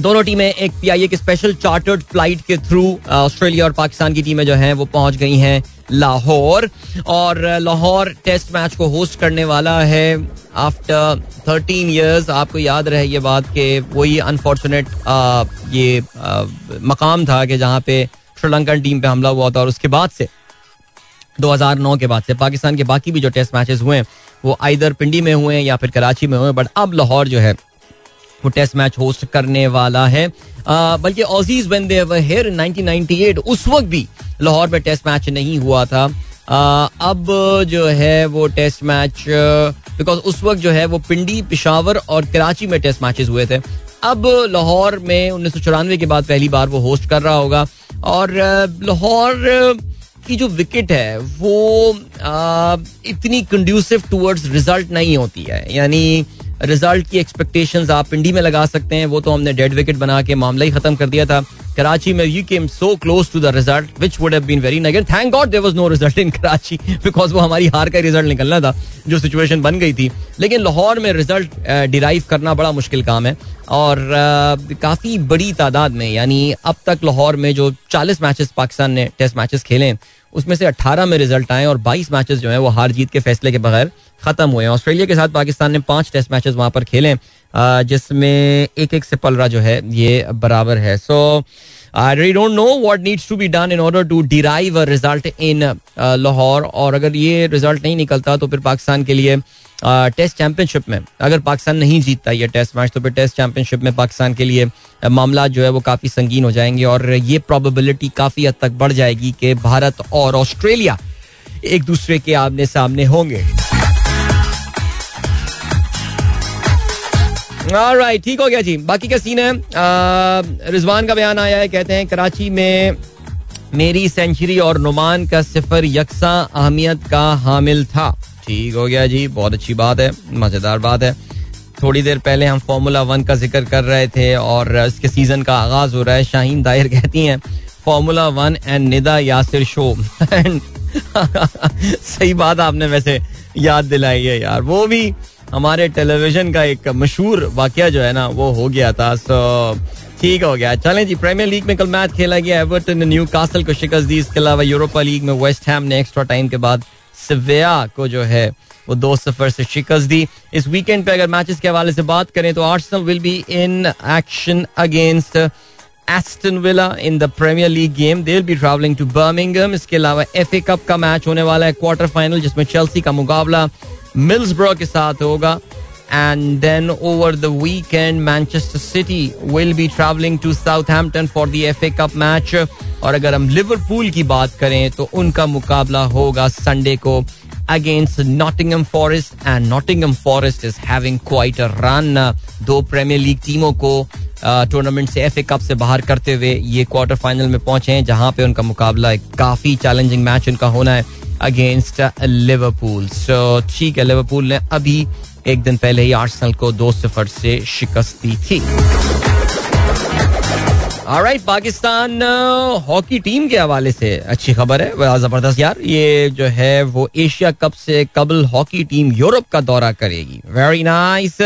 दोनों टीमें एक पीआईए के स्पेशल चार्टर्ड फ़्लाइट के थ्रू ऑस्ट्रेलिया और पाकिस्तान की टीमें जो हैं, वो पहुँच गई हैं। लाहौर और लाहौर टेस्ट मैच को होस्ट करने वाला है आफ्टर थर्टीन ईयर्स आपको याद रहे ये बात कि वही अनफॉर्चुनेट ये आ, मकाम था कि जहाँ पे श्रीलंकन टीम पे हमला हुआ था और उसके बाद से 2009 के बाद से पाकिस्तान के बाकी भी जो टेस्ट मैचेस हुए हैं वो आइधर पिंडी में हुए या फिर कराची में हुए बट अब लाहौर जो है वो टेस्ट मैच होस्ट करने वाला है। बल्कि ऑजीज वेन दे हेयर 1998 उस वक्त भी लाहौर में टेस्ट मैच नहीं हुआ था। अब जो है वो टेस्ट मैच बिकॉज़ उस वक्त जो है वो पिंडी, पिशावर और कराची में टेस्ट मैचेस हुए थे। अब लाहौर में उन्नीस सौ चौरानवे के बाद पहली बार वो होस्ट कर रहा होगा। और लाहौर की जो विकेट है, वो इतनी कंड्यूसिव टूवर्ड्स रिज़ल्ट नहीं होती है। यानी रिज़ल्ट की एक्सपेक्टेशंस आप पिंडी में लगा सकते हैं। वो तो हमने डेड विकेट बना के मामला ही खत्म कर दिया था। कराची में you came so close to the result which would have been very negative thank God there was no result in Karachi because वो हमारी हार का रिज़ल्ट निकलना था, जो सिचुएशन बन गई थी। लेकिन लाहौर में रिज़ल्ट डिराइव करना बड़ा मुश्किल काम है। और काफ़ी बड़ी तादाद में, यानी अब तक लाहौर में जो 40 मैचेस पाकिस्तान ने टेस्ट मैचेस खेले उसमें से 18 में रिज़ल्ट आए और 22 मैचेस जो है वो हार जीत के फैसले के बगैर खत्म हुए हैं। ऑस्ट्रेलिया के साथ पाकिस्तान ने पाँच टेस्ट मैचेस वहाँ पर खेले जिसमें एक एक से पलरा जो है, ये बराबर है। So I really don't know what needs to be done in order to derive a result in Lahore. और अगर ये रिज़ल्ट नहीं निकलता तो फिर पाकिस्तान के लिए टेस्ट चैंपियनशिप में, अगर पाकिस्तान नहीं जीतता ये टेस्ट मैच तो फिर टेस्ट चैंपियनशिप में पाकिस्तान के लिए मामला जो है वो काफ़ी संगीन हो जाएँगे। और ये प्रॉबिलिटी काफ़ी हद तक बढ़ जाएगी कि भारत और ऑस्ट्रेलिया एक दूसरे के आमने सामने होंगे। राइट ठीक हो गया जी। बाकी क्या सीन है। रिजवान का बयान आया है, कहते हैं, कराची में मेरी सेंचुरी और नुमान का सिफर यकसा अहमियत का हामिल था। ठीक हो गया जी, बहुत अच्छी बात है, मज़ेदार बात है। थोड़ी देर पहले हम फार्मूला वन का ज़िक्र कर रहे थे और इसके सीज़न का आगाज़ हो रहा है। शाहीन दाहिर कहती हैं formula one and Nida Yasir show सही बात आपने वैसे याद दिलाई है यार। वो भी हमारे टेलीविज़न का एक मशहूर वाक्य जो है ना, वो हो गया था सो ठीक हो गया। चलें जी प्रीमियर लीग में कल मैच खेला गया एवर्टन ने न्यू कासल को शिकस्त दी। इसके अलावा यूरोपा लीग में वेस्ट हैम ने एक्स्ट्रा टाइम के बाद सिविया को जो है, वो दो सफ़र से शिकस्त दी। इस वीकेंड पे अगर मैचेस के हवाले से बात करें तो Arsenal will be in action against Aston Villa in the Premier League game they will be travelling to Birmingham इसके अलावा एफए कप का मैच होने वाला है क्वार्टर फाइनल जिसमें चेल्सी का मुकाबला मिल्सब्रो के साथ होगा, and then over the weekend, Manchester City will be traveling to Southampton for the FA Cup match. और अगर हम लिवरपूल की बात करें तो उनका मुकाबला होगा संडे को against Nottingham Forest and Nottingham Forest is having quite a run दो प्रीमियर लीग टीमों को टूर्नामेंट से एफ़ ए कप से बाहर करते हुए ये क्वार्टर फाइनल में पहुँचे हैं, जहाँ पे उनका मुकाबला एक काफ़ी चैलेंजिंग मैच उनका होना है। अगेंस्ट लिवरपूल सो ठीक है लिवरपूल ने अभी एक दिन पहले ही आर्सेनल को दो सिफर से शिकस्त दी थी। राइट पाकिस्तान हॉकी टीम के हवाले से अच्छी खबर है। बड़ा ज़बरदस्त यार, ये जो है वो एशिया कप से कबल हॉकी टीम यूरोप का दौरा करेगी। वेरी नाइस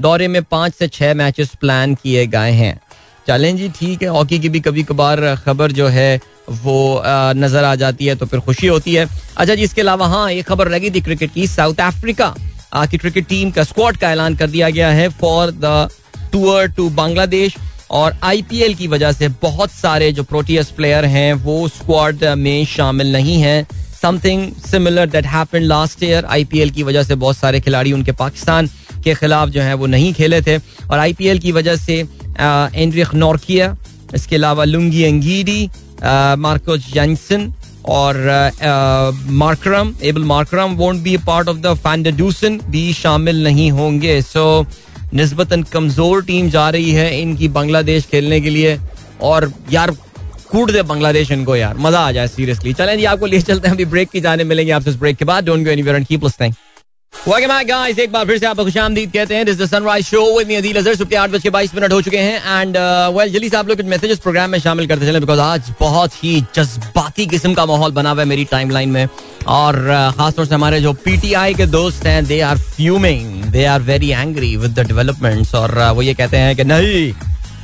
दौरे में पाँच से छह मैचेस प्लान किए गए हैं। चलें जी ठीक है, हॉकी की भी कभी कभार खबर जो है वो नज़र आ जाती है तो फिर खुशी होती है। अच्छा जी, इसके अलावा हाँ ये खबर लगी थी क्रिकेट की। साउथ अफ्रीका की क्रिकेट टीम का स्क्वाड का ऐलान कर दिया गया है for the tour to Bangladesh. और आईपीएल की वजह से बहुत सारे जो प्रोटियस प्लेयर हैं, वो स्क्वाड में शामिल नहीं हैं। Something similar that happened last year IPL की वजह से बहुत सारे खिलाड़ी उनके पाकिस्तान के खिलाफ जो है, वो नहीं खेले थे। और आईपीएल की वजह से एंड्रिक नॉर्किया इसके अलावा लुंगी अंगीडी मार्को जैंसन और Markram able Markram won't be part of the फैंडूसन भी शामिल नहीं होंगे। सो नस्बता कमज़ोर टीम जा रही है इनकी बांग्लादेश खेलने के लिए। और यार, कूट दे बांग्लादेश इनको यार। मज़ा आ जाए सीरियसली चलें जी, आपको ले चलते हैं। अभी ब्रेक की जाने मिलेंगे आपसे ब्रेक के बाद। Don't go anywhere and keep listening guys एक बार फिर से आपको खुशामदीद कहते हैं। This the sunrise show with me Adeel Azhar सुबह आठ बज के बाईस मिनट हो चुके हैं। एंड वेल जल्दी से आप लोग कुछ मैसेजेस प्रोग्राम में शामिल करते चले बिकॉज़ आज बहुत ही जज्बाती किस्म का माहौल बना हुआ है मेरी टाइमलाइन में। और uh, खासतौर से हमारे जो पीटीआई के दोस्त हैं they are fuming they are very angry with the developments और uh, वो ये कहते हैं कि नहीं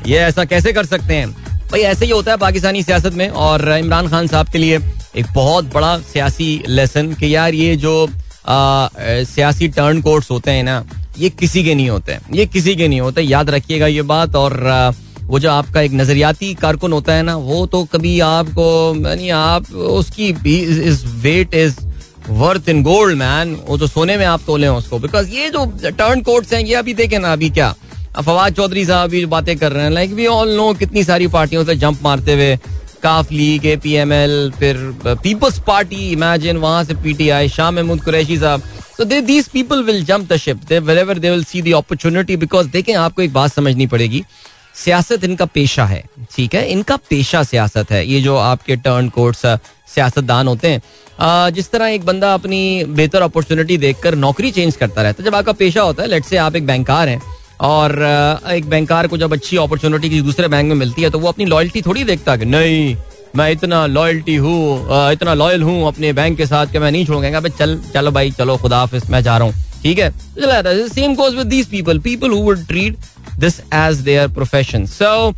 ये ऐसा कैसे कर सकते हैं? भाई ऐसे ही होता है पाकिस्तानी सियासत में। और इमरान खान साहब के लिए एक बहुत बड़ा सियासी लेसन कि यार ये जो सियासी टर्न कोर्ट्स होते हैं ना, ये किसी के नहीं होते। ये किसी के नहीं होते, याद रखिएगा ये बात। और वो जो आपका एक नजरियाती कारकुन होता है ना, वो तो कभी आपको, यानी आप, उसकी is weight is worth in gold man वो तो सोने में आप तोले उसको। बिकॉज़ ये जो टर्न कोर्ट्स हैं, ये अभी देखे ना, अभी क्या? फवाद चौधरी साहब भी बातें कर रहे हैं लाइक वी ऑल नो कितनी सारी पार्टियों से जंप मारते हुए Qaf league A P M L फिर पीपल्स पार्टी इमेजिन वहाँ से पीटीआई शाह महमूद कुरैशी साहब। तो they these people will jump the ship they wherever they will see the opportunity because देखें, आपको एक बात समझनी पड़ेगी। सियासत इनका पेशा है, ठीक है? इनका पेशा सियासत है। ये जो आपके टर्न कोर्ट्स सियासतदान होते हैं जिस तरह एक बंदा अपनी बेहतर अपॉर्चुनिटी देखकर नौकरी चेंज करता रहता है। जब आपका पेशा होता है लेट से आप एक बैंकार हैं और एक बैंकार को जब अच्छी अपॉर्चुनिटी किसी दूसरे बैंक में मिलती है तो वो अपनी लॉयल्टी थोड़ी देखता है कि नहीं, मैं इतना लॉयल्टी हूँ इतना लॉयल हूँ अपने बैंक के साथ कि मैं नहीं छोड़ूँगा। चल, चलो भाई, चलो, खुदा मैं जा रहा हूँ। ठीक है? Same goes with these people people who would treat this as their profession so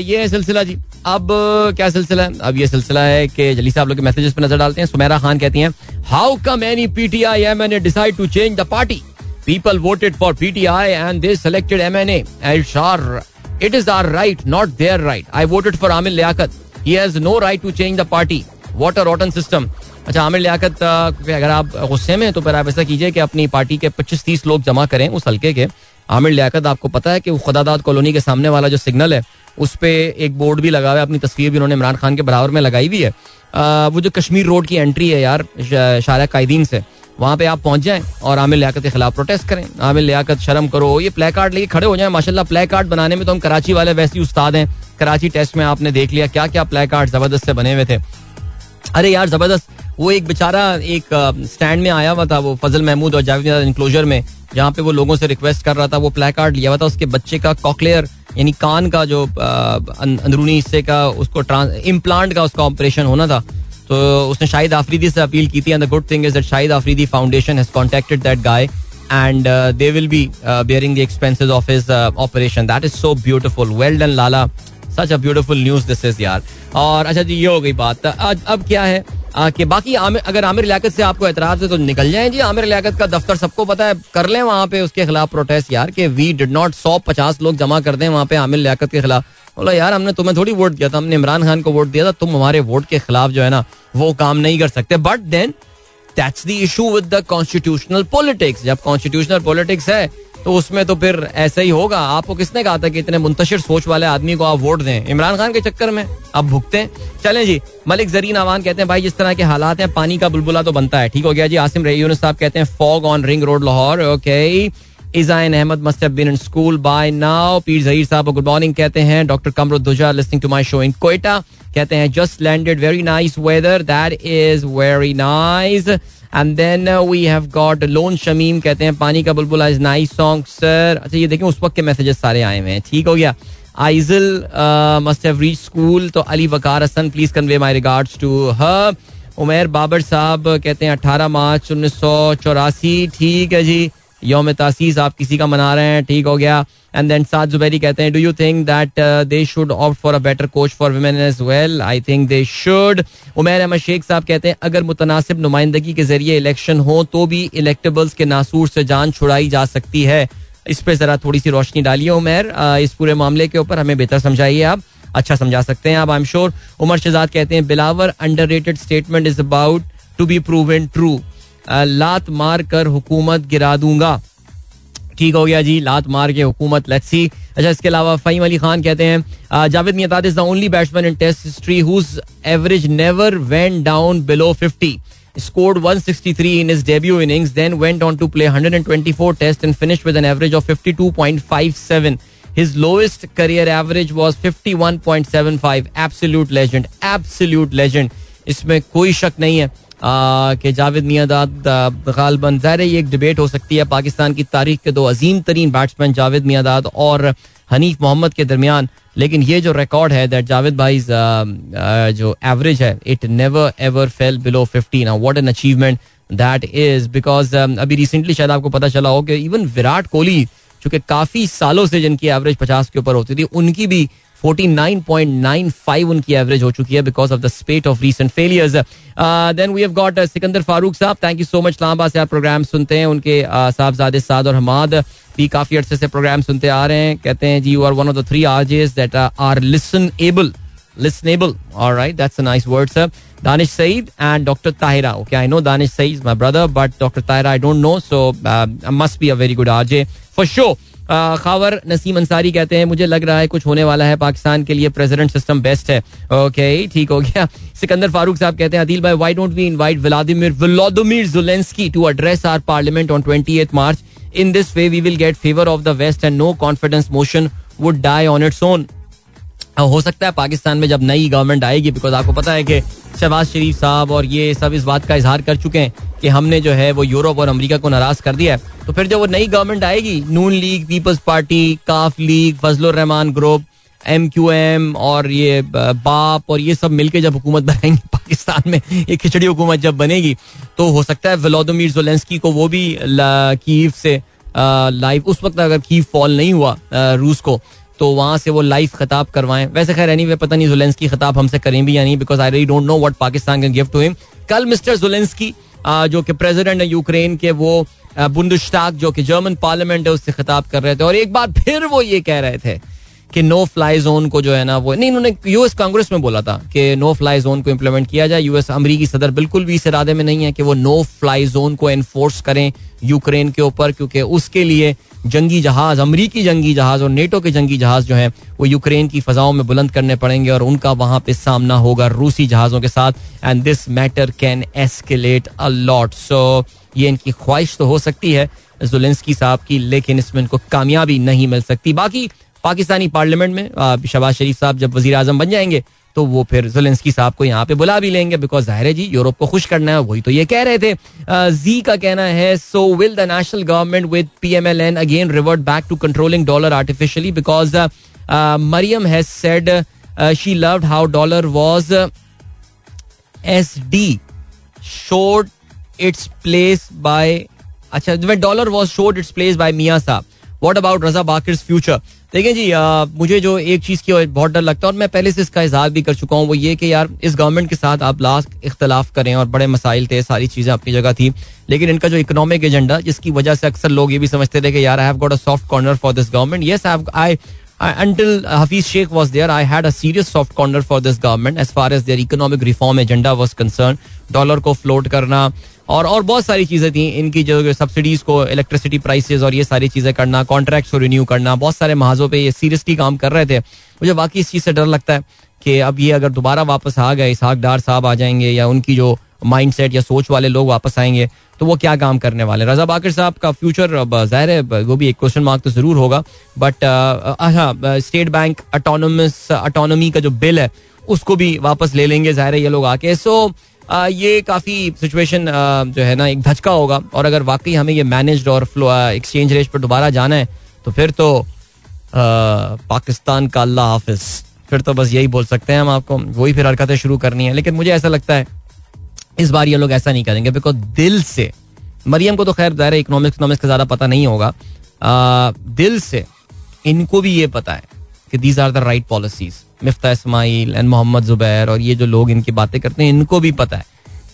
ये सिलसिला जी। अब, क्या सिलसिला है? अब ये सिलसिला है कि जली साहब लोग के मैसेजेस पे नज़र डालते हैं। सुमेरा खान कहती हैं how come any PTI M N decide to change the party People voted for PTI and they selected MNA. Elshar, it is our right, not their right. I voted for Amil Liaquat. He has no right to change the party. What a rotten system. अच्छा आमिर लियाकत अगर आप गुस्से में तो फिर आप ऐसा कीजिए कि अपनी पार्टी के 25-30 लोग जमा करें उस हल्के के आमिर लियाकत आपको पता है कि खुदादाद कॉलोनी के सामने वाला जो सिग्नल है उस पर एक बोर्ड भी लगा हुआ है अपनी तस्वीर भी उन्होंने इमरान खान के बराबर में लगाई हुई है आ, वो जो कश्मीर रोड की एंट्री है यार शारा कायदीन से वहाँ पे आप पहुँच जाएँ और आमिर लियाकत के खिलाफ प्रोटेस्ट करें। आमिर लियाकत, शर्म करो, ये प्ले कार्ड लेके खड़े हो जाए। माशाल्लाह प्ले कार्ड बनाने में तो हम कराची वाले वैसे ही उस्ताद हैं। कराची टेस्ट में आपने देख लिया क्या क्या प्ले कार्ड ज़बरदस्त से बने हुए थे। अरे यार, ज़बरदस्त, वो एक बेचारा एक स्टैंड में आया हुआ था, वो फजल महमूद और जावेद इंक्लोजर में, जहाँ पे वो लोगों से रिक्वेस्ट कर रहा था, वो प्ले कार्ड लिया हुआ था, उसके बच्चे का कॉकलेयर यानी कान का जो अंदरूनी हिस्से का, उसको इम्प्लांट का उसका ऑपरेशन होना था। तो उसने शाहिद आफरीदी से अपील की थी and the good thing is that Shahid Afridi Foundation has contacted that guy and they will be bearing the expenses of his operation that is so beautiful well done Lala such a beautiful news this is यार और अच्छा जी, ये हो गई बात। आज अब क्या है? कि बाकी आमिर, अगर आमिर लियाकत से आपको एतराज़ है तो निकल जाए जी। आमिर लियाकत का दफ्तर सबको पता है, कर लें वहाँ पे उसके खिलाफ प्रोटेस्ट यार, कि वी डिड नॉट सौ पचास लोग जमा कर दें वहाँ पे आमिर लियाकत के खिलाफ। बोला, यार, हमने तुम्हें थोड़ी वोट दिया था, हमने इमरान खान को वोट दिया था, तुम हमारे वोट के खिलाफ जो है ना, वो काम नहीं कर सकते. But then that's the issue with the constitutional politics जब कॉन्स्टिट्यूशनल पॉलिटिक्स है तो उसमें तो फिर ऐसा ही होगा। आपको किसने कहा था कि इतने मुंतशिर सोच वाले आदमी को आप वोट दें? इमरान खान के चक्कर में। अब भुगते हैं। चलें जी, मलिक जरीन आवान कहते हैं, भाई, जिस तरह के हालात हैं, पानी का बुलबुला तो बनता है। ठीक हो गया जी, आसिम रही साहब कहते हैं fog on ring road Lahore okay Izain Ahmad must have been in school by now Pir Zaheer साहब गुड मॉर्निंग कहते हैं. Doctor Qamaruddoja listening to my show in Quetta कहते हैं just landed very nice weather that is very nice and then we have got Lone Shamim कहते हैं पानी का बुलबुला इज़ नाइस सॉन्ग सर अच्छा ये देखें उस वक्त के मैसेजेस सारे आए हुए हैं। ठीक हो गया। Aizal must have reach school तो Ali Waqar Hassan please convey my regards to her Umair Babar साहब कहते हैं अट्ठारह मार्च उन्नीस सौ चौरासी. ठीक है जी। योम तासीस, आप किसी का मना रहे हैं, ठीक हो गया। एंड देन साद जुबैरी कहते हैं do you think that they should opt for a better coach for women as well I think they should Umair Ahmed Sheikh साहब कहते हैं, अगर मुतनासिब नुमाइंदगी के ज़रिए इलेक्शन हो तो भी इलेक्टेबल्स के नासूर से जान छुड़ाई जा सकती है। इस पर जरा थोड़ी सी रोशनी डालिए उमेर। इस पूरे मामले के ऊपर हमें बेहतर समझाइए आप। अच्छा समझा सकते हैं आप I am sure Umar Shahzad कहते हैं, Bilawar understatement is about to be proven true लात मार कर हुकूमत गिरा दूँगा ठीक हो गया जी लात मार के हुकूमत लेट्स सी अच्छा इसके अलावा फ़हीम अली खान कहते हैं Javed Miandad is the only batsman in test history whose average never went down below 50 scored 163 in his debut innings then went on to play 124 tests and finished with an average of 52.57 his lowest career average was 51.75 absolute legend absolute legend इसमें कोई शक नहीं है कि जावेद मियादाद गालबन, ज़ाहिर ये एक डिबेट हो सकती है पाकिस्तान की तारीख के दो अजीम तरीन बैट्समैन जावेद मियादाद और हनीफ मोहम्मद के दरमियान। लेकिन ये जो रिकॉर्ड है दैट जावेद भाई जो एवरेज है it never ever fell below fifty ना what an achievement that is because अभी रिसेंटली शायद आपको पता चला हो कि इवन विराट कोहली, चूँकि काफ़ी सालों से जिनकी एवरेज पचास के ऊपर होती थी, उनकी भी 49.95 उनकी एवरेज हो चुकी है because of the spate of recent failures then we have got Sikandar Farooq साहब thank you so much Islamabad से आप प्रोग्राम सुनते हैं उनके uh, साहबजादे साद और हमाद भी काफ़ी अरसे से प्रोग्राम सुनते आ रहे हैं कहते हैं जी you are one of the three RJs that are listenable listenable. All right, that's a nice word, sir. Danish Saeed and Dr. Tahira. Okay, I know Danish Saeed is my brother, but Dr. Tahira I don't know, so uh, must be a very good RJ for sure. Khawar Naseem Ansari कहते हैं, मुझे लग रहा है कुछ होने वाला है। पाकिस्तान के लिए प्रेसिडेंट सिस्टम बेस्ट है। ओके ठीक हो गया। सिकंदर फारूक साहब कहते हैं, अदील भाई why don't we invite Vladimir Vladimir Zelensky to address our parliament on 28 March in this way we will get favour of the West and no confidence motion would die on its own हो सकता है पाकिस्तान में जब नई गवर्नमेंट आएगी बिकॉज़ आपको पता है कि शहबाज शरीफ साहब और ये सब इस बात का इजहार कर चुके हैं कि हमने जो है वो यूरोप और अमेरिका को नाराज़ कर दिया है। तो फिर जब वो नई गवर्नमेंट आएगी, Noon league, Peoples Party, Qaf league, Fazlur Rehman group M Q M और ये बाप और ये सब मिलके जब हुकूमत बनाएँगे [laughs] पाकिस्तान में एक खिचड़ी हुकूमत जब बनेगी तो हो सकता है व्लादिमीर जोलेंसकी को वो भी कीव से लाइव उस वक्त अगर कीव फॉल नहीं हुआ रूस को तो वहाँ से वो लाइव खिताब करवाएँ। वैसे खैर एनी वे पता नहीं जुलेंसकी खिताब हमसे करें भी या नहीं बिकॉज़ आई रही डोंट नो वट पाकिस्तान के गिफ्ट हुए कल मिस्टर जुलेंसकी जो कि प्रेजिडेंट है यूक्रेन के, वो बुंदुश्ताक जो कि जर्मन पार्लियामेंट है, उससे खिताब कर रहे थे। और एक बार फिर वो ये कह रहे थे कि नो फ्लाई जोन को जो है ना वो नहीं उन्होंने यूएस कांग्रेस में बोला था कि नो फ्लाई जोन को इम्प्लीमेंट किया जाए। यूएस अमरीकी सदर बिल्कुल भी इस इरादे में नहीं है कि वो नो फ्लाई जोन को एनफोर्स करें यूक्रेन के ऊपर, क्योंकि उसके लिए जंगी जहाज़, अमरीकी जंगी जहाज़ और नेटो के जंगी जहाज़ जो है, वो यूक्रेन की फजाओं में बुलंद करने पड़ेंगे और उनका वहाँ पे सामना होगा रूसी जहाजों के साथ। And this matter can escalate a lot so ये इनकी ख्वाहिश तो हो सकती है, जुलेंसकी साहब की, लेकिन इसमें इनको कामयाबी नहीं मिल सकती। बाकी पाकिस्तानी पार्लियामेंट में शहबाज शरीफ साहब जब वजी अजम बन जाएँगे तो वो फिर जुलेंसकी साहब को यहाँ पे बुला भी लेंगे बिकॉज़ ज़ाहिर है जी, यूरोप को खुश करना है वही तो ये कह रहे थे। जी का कहना है so will the national government with P M L N again revert back to controlling dollar artificially because Maryam has said she loved how dollar was as the short its place by अच्छा dollar was short its place by मियाँ साहब what about Raza Baqar future देखिए जी आ, मुझे जो एक चीज़ की बहुत डर लगता है और मैं पहले से इसका इजहार भी कर चुका हूँ वो ये कि यार इस गवर्नमेंट के साथ आप लास्ट इख्तलाफ करें और बड़े मसाइल थे सारी चीज़ें अपनी जगह थी लेकिन इनका जो इकोनॉमिक एजेंडा जिसकी वजह से अक्सर लोग ये भी समझते थे कि यार I have got a soft corner for this government yes I until Hafiz Sheikh was there, I had a serious soft corner for this government as far as their economic reform agenda was concerned. Dollar को फ्लोट करना और और बहुत सारी चीज़ें थी। इनकी जो सब्सिडीज को इलेक्ट्रिसिटी प्राइसेस और ये सारी चीज़ें करना कॉन्ट्रैक्ट को रिन्यू करना, बहुत सारे महाजों पे ये सीरियसली काम कर रहे थे। मुझे बाकी इस चीज़ से डर लगता है कि अब ये अगर दोबारा वापस आ गए इसहाक डार साहब आ जाएँगे या उनकी जो माइंड सेट या सोच वाले लोग वापस आएँगे तो वो क्या काम करने वाले रजा बाकर साहब का फ्यूचर ज़ाहिर है वो भी एक क्वेश्चन मार्क तो ज़रूर होगा। बट अच्छा स्टेट बैंक अटोनमस अटोनमी का जो बिल है, उसको भी वापस ले लेंगे, ज़ाहिर है ये लोग आके। सो ये काफ़ी सिचुएशन जो है ना एक धचका होगा। और अगर वाकई हमें ये मैनेज्ड और एक्सचेंज रेट पर दोबारा जाना है तो फिर तो आ, पाकिस्तान का अल्लाह हाफिज। फिर तो बस यही बोल सकते हैं हम आपको। वही फिर हरकतें शुरू करनी है। लेकिन मुझे ऐसा लगता है इस बार ये लोग ऐसा नहीं करेंगे बिकॉज़ दिल से मरियम को तो खैर दायरा इकोनॉमिक्स इकोनॉमिक्स का ज़्यादा पता नहीं होगा। आ, दिल से इनको भी ये पता है कि these are the right policies Miftah Ismail and Mohammad Zubair और ये जो लोग इनकी बातें करते हैं, इनको भी पता है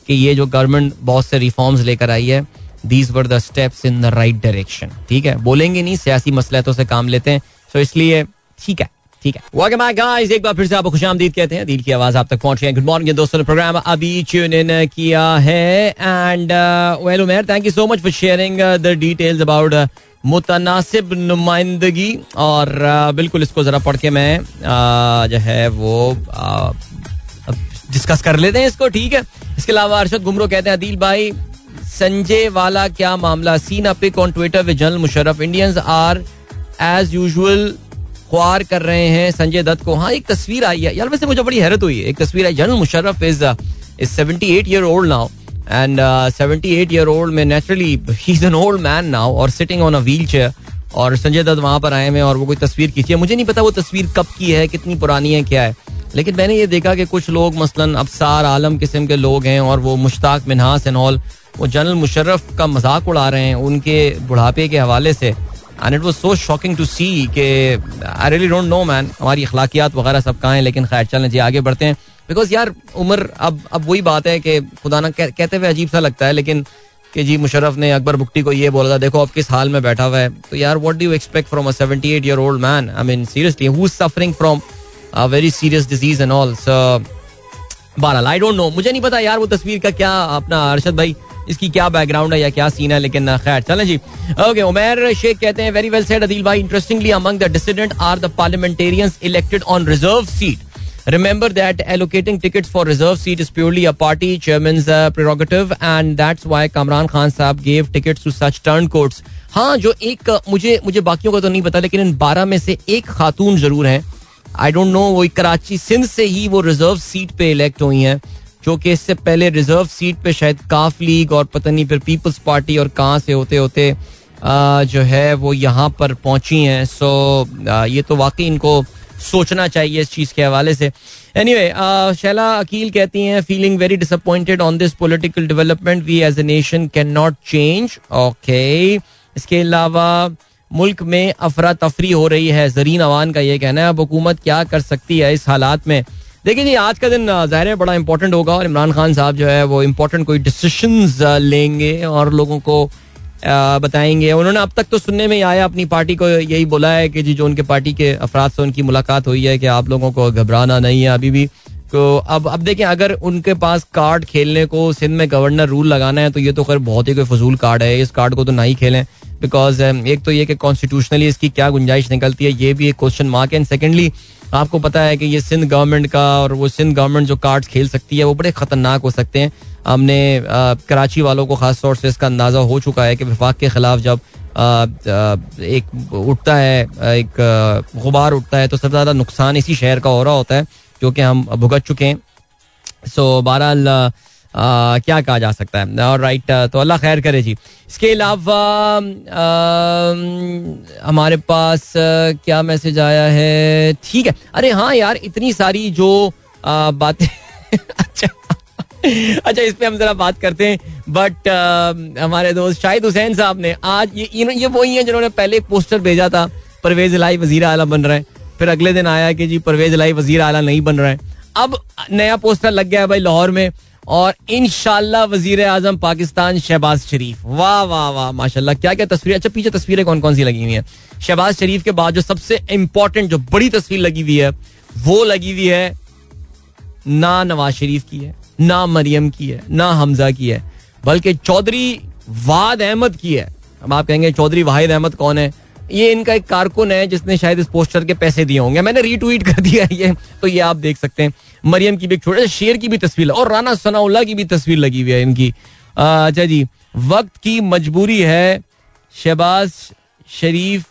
कि ये जो गवर्नमेंट बहुत से रिफॉर्म्स लेकर आई है these were the steps in the right direction ठीक है? बोलेंगे नहीं, सियासी मसलहतों से काम लेते हैं। सो इसलिए ठीक है ठीक है। वेलकम बैक गाइस एक बार फिर से कहते हैं। दिल की आवाज़ आप तक पहुँच गई। गुड मॉर्निंग दोस्तों ने प्रोग्राम अभी इन किया है। And well Umair thank you so much for sharing the details about मुतनासिब नुमाइंदगी और बिल्कुल इसको जरा पढ़ के मैं जो है वो डिस्कस कर लेते हैं इसको, ठीक है? इसके अलावा अरशद गुमरो कहते हैं, अदील भाई, संजय वाला क्या मामला? Seen pic on Twitter with general Musharraf Indians are as usual ख्वार कर रहे हैं संजय दत्त को। हाँ एक तस्वीर आई है। यार, वैसे मुझे बड़ी हैरत हुई है। एक तस्वीर आई। General Musharraf is is seventy eight year old now and seventy eight year old में naturally he is an old man now और sitting on a wheel chair और संजय दत्त वहाँ पर आए हैं और वो कोई तस्वीर खींची है। मुझे नहीं पता वो तस्वीर कब की है, कितनी पुरानी है, क्या है। लेकिन मैंने ये देखा कि कुछ लोग मसलन अफसार आलम किस्म के लोग हैं और वो मुश्ताक मिनहास एंड ऑल वो जनरल मुशर्रफ का मज़ाक उड़ा रहे हैं उनके बुढ़ापे के हवाले से। And it was so shocking to see के I really don't know man हमारी अखलाकियात वगैरह सब कहाँ हैं, लेकिन खैर, चलें जी, आगे बढ़ते हैं। बिकॉज़ यार उम्र अब अब वही बात है कि खुदा ना कह, कहते हुए अजीब सा लगता है लेकिन कि जी मुशरफ ने अकबर बुक्टी को ये बोला था देखो अब किस हाल में बैठा हुआ है? तो यार what do expect from a 78 year old man I mean seriously who suffering from a very serious disease and all so बहरहाल आई डोंट नो मुझे नहीं पता यार वो तस्वीर का क्या अपना अरशद भाई इसकी क्या बैकग्राउंड है या क्या सीन है लेकिन खैर चलें जी। ओके उमेर शेख कहते हैं वेरी वेल सेड अदील भाई. Interestingly among the dissident are the parliamentarians elected on reserve seat Remember that allocating tickets for reserve seat is purely a party chairman's uh, prerogative and that's why Kamran Khan साहब gave tickets to such turncoats. हाँ जो एक मुझे मुझे बाकियों का तो नहीं पता लेकिन इन बारह में से एक खातून ज़रूर है आई डोंट नो वो कराची सिंध से ही वो रिज़र्व सीट पे इलेक्ट हुई हैं जो कि इससे पहले रिज़र्व सीट पे शायद काफ लीग और पता नहीं फिर पीपल्स पार्टी और कहाँ से होते होते आ, जो है वो यहाँ पर पहुँची हैं सो आ, ये तो वाकई इनको सोचना चाहिए इस चीज़ के हवाले से। एनी वे शैला अकील कहती हैं feeling very disappointed on this political development we as a nation can not change okay इसके अलावा, मुल्क में अफरा तफरी हो रही है। जरीन अवान का ये कहना है, अब हुकूमत क्या कर सकती है इस हालात में? देखिए जी, आज का दिन ज़ाहिर है बड़ा इंपॉर्टेंट होगा और इमरान खान साहब जो है, वो इम्पोर्टेंट कोई डिसीशन लेंगे और लोगों को बताएँगे। उन्होंने अब तक तो सुनने में आया, अपनी पार्टी को यही बोला है कि जी जो उनके पार्टी के अफराद से उनकी मुलाकात हुई है कि आप लोगों को घबराना नहीं है अभी भी। तो अब अब देखें, अगर उनके पास कार्ड खेलने को, सिंध में गवर्नर रूल लगाना है तो ये तो खैर बहुत ही कोई फजूल कार्ड है। इस कार्ड को तो ना ही खेलें बिकॉज़ एक तो ये कि कॉन्स्टिट्यूशनली इसकी क्या गुंजाइश निकलती है, ये भी एक क्वेश्चन मार्क है। एंड सेकेंडली आपको पता है कि ये सिंध गवर्नमेंट का और वो सिंध गवर्नमेंट जो कार्ड खेल सकती है, वो बड़े खतरनाक हो सकते हैं। हमने कराची वालों को खास तौर से इसका अंदाज़ा हो चुका है कि विफाक के खिलाफ जब एक उठता है, एक गुबार उठता है तो सबसे ज़्यादा नुकसान इसी शहर का हो रहा होता है, जो कि हम भुगत चुके हैं। सो बहरहाल क्या कहा जा सकता है? और राइट तो अल्लाह खैर करे जी। इसके अलावा हमारे पास क्या मैसेज आया है? ठीक है। अरे हाँ यार, इतनी सारी जो बातें [laughs] अच्छा [laughs] अच्छा इस पे हम जरा बात करते हैं बट हमारे दोस्त शाहिद हुसैन साहब ने आज ये ये वही है जिन्होंने पहले एक पोस्टर भेजा था, परवेज लाई वज़ीर आला बन रहे हैं। फिर अगले दिन आया कि जी, परवेज लाई वज़ीर आला नहीं बन रहे हैं। अब नया पोस्टर लग गया है भाई लाहौर में, और इनशाला वज़ीर आज़म पाकिस्तान शहबाज शरीफ। वाह वाह वाह, माशाल्लाह, क्या क्या तस्वीर अच्छा पीछे तस्वीरें कौन कौन सी लगी हुई है? शहबाज शरीफ के बाद जो सबसे इंपॉर्टेंट जो बड़ी तस्वीर लगी हुई है, वो लगी हुई है ना नवाज़ शरीफ की है। ना मरियम की है, ना हमजा की है, बल्कि चौधरी वाद अहमद की है। अब आप कहेंगे, चौधरी वाहिद अहमद कौन है? ये इनका एक कारकुन है जिसने शायद इस पोस्टर के पैसे दिए होंगे। मैंने रीट्वीट कर दिया ये तो ये आप देख सकते हैं। मरियम की भी एक छोटे शेर की भी तस्वीर, और राना सनाउल्ला की भी तस्वीर लगी हुई है इनकी। अच्छा जी, वक्त की मजबूरी है, शहबाज शरीफ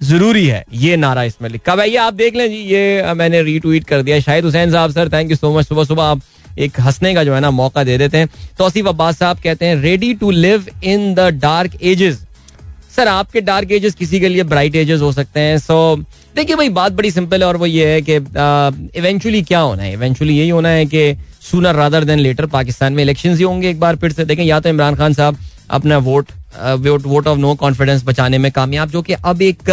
ज़रूरी है। ये नारा इसमें लिखा भाई आप देख लें जी, ये मैंने रीट्वीट कर दिया। शाहिद हुसैन साहब sir thank you so much सुबह सुबह आप एक हंसने का जो है ना मौका दे देते हैं। तोसीफ अब्बास साहब कहते हैं ready to live in the dark ages sir, आपके डार्क एजेस किसी के लिए ब्राइट एजेस हो सकते हैं। सो देखिए भाई, बात बड़ी सिंपल है और वो ये है कि इवेंचुअली क्या होना है? इवेंचुअली यही होना है कि sooner rather than later Pakistan में इलेक्शन ही होंगे एक बार फिर से। देखें, या तो इमरान खान साहब अपना vote vote vote of no confidence बचाने में कामयाब, जो कि अब एक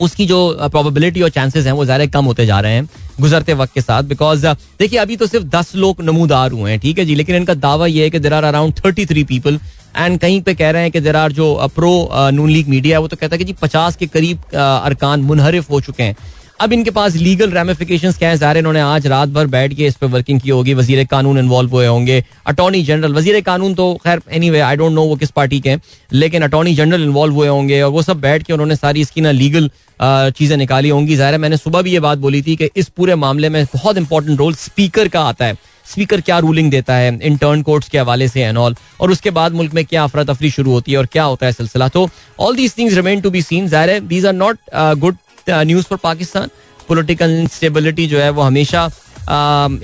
उसकी जो प्रोबेबिलिटी और चांसेस हैं, वो ज़्यादा कम होते जा रहे हैं गुजरते वक्त के साथ बिकॉज़ देखिए, अभी तो सिर्फ़ दस लोग नमूदार हुए हैं, ठीक है जी, लेकिन इनका दावा यह है कि there are around thirty three people and कहीं पे कह रहे हैं कि देर आर जो प्रो नून लीग मीडिया है, वो तो कहता है कि जी, पचास के करीब अरकान मुनहरिफ हो चुके हैं। अब इनके पास लीगल रेमिफिकेशन क्या है? सारे इन्होंने आज रात भर बैठ के इस पर वर्किंग की होगी। वज़ीर कानून इन्वॉल्व हुए होंगे। अटॉर्नी जनरल वज़ीर कानून तो खैर anyway I don't know वो किस पार्टी के हैं, लेकिन अटॉर्नी जनरल इन्वॉल्व हुए होंगे और वो सब बैठ के उन्होंने सारी इसकी ना लीगल चीज़ें निकाली होंगी। ज़ाहिर मैंने सुबह भी ये बात बोली थी कि इस पूरे मामले में बहुत इंपॉर्टेंट रोल स्पीकर का आता है। स्पीकर क्या रूलिंग देता है? इंटर्न कोर्ट्स के हवाले से एंड ऑल और उसके बाद मुल्क में क्या अफरा तफरी शुरू होती है और क्या होता है सिलसिला? तो all these things remain to be seen ज़ाहिर है these are not good news for Pakistan. Political instability जो है वो हमेशा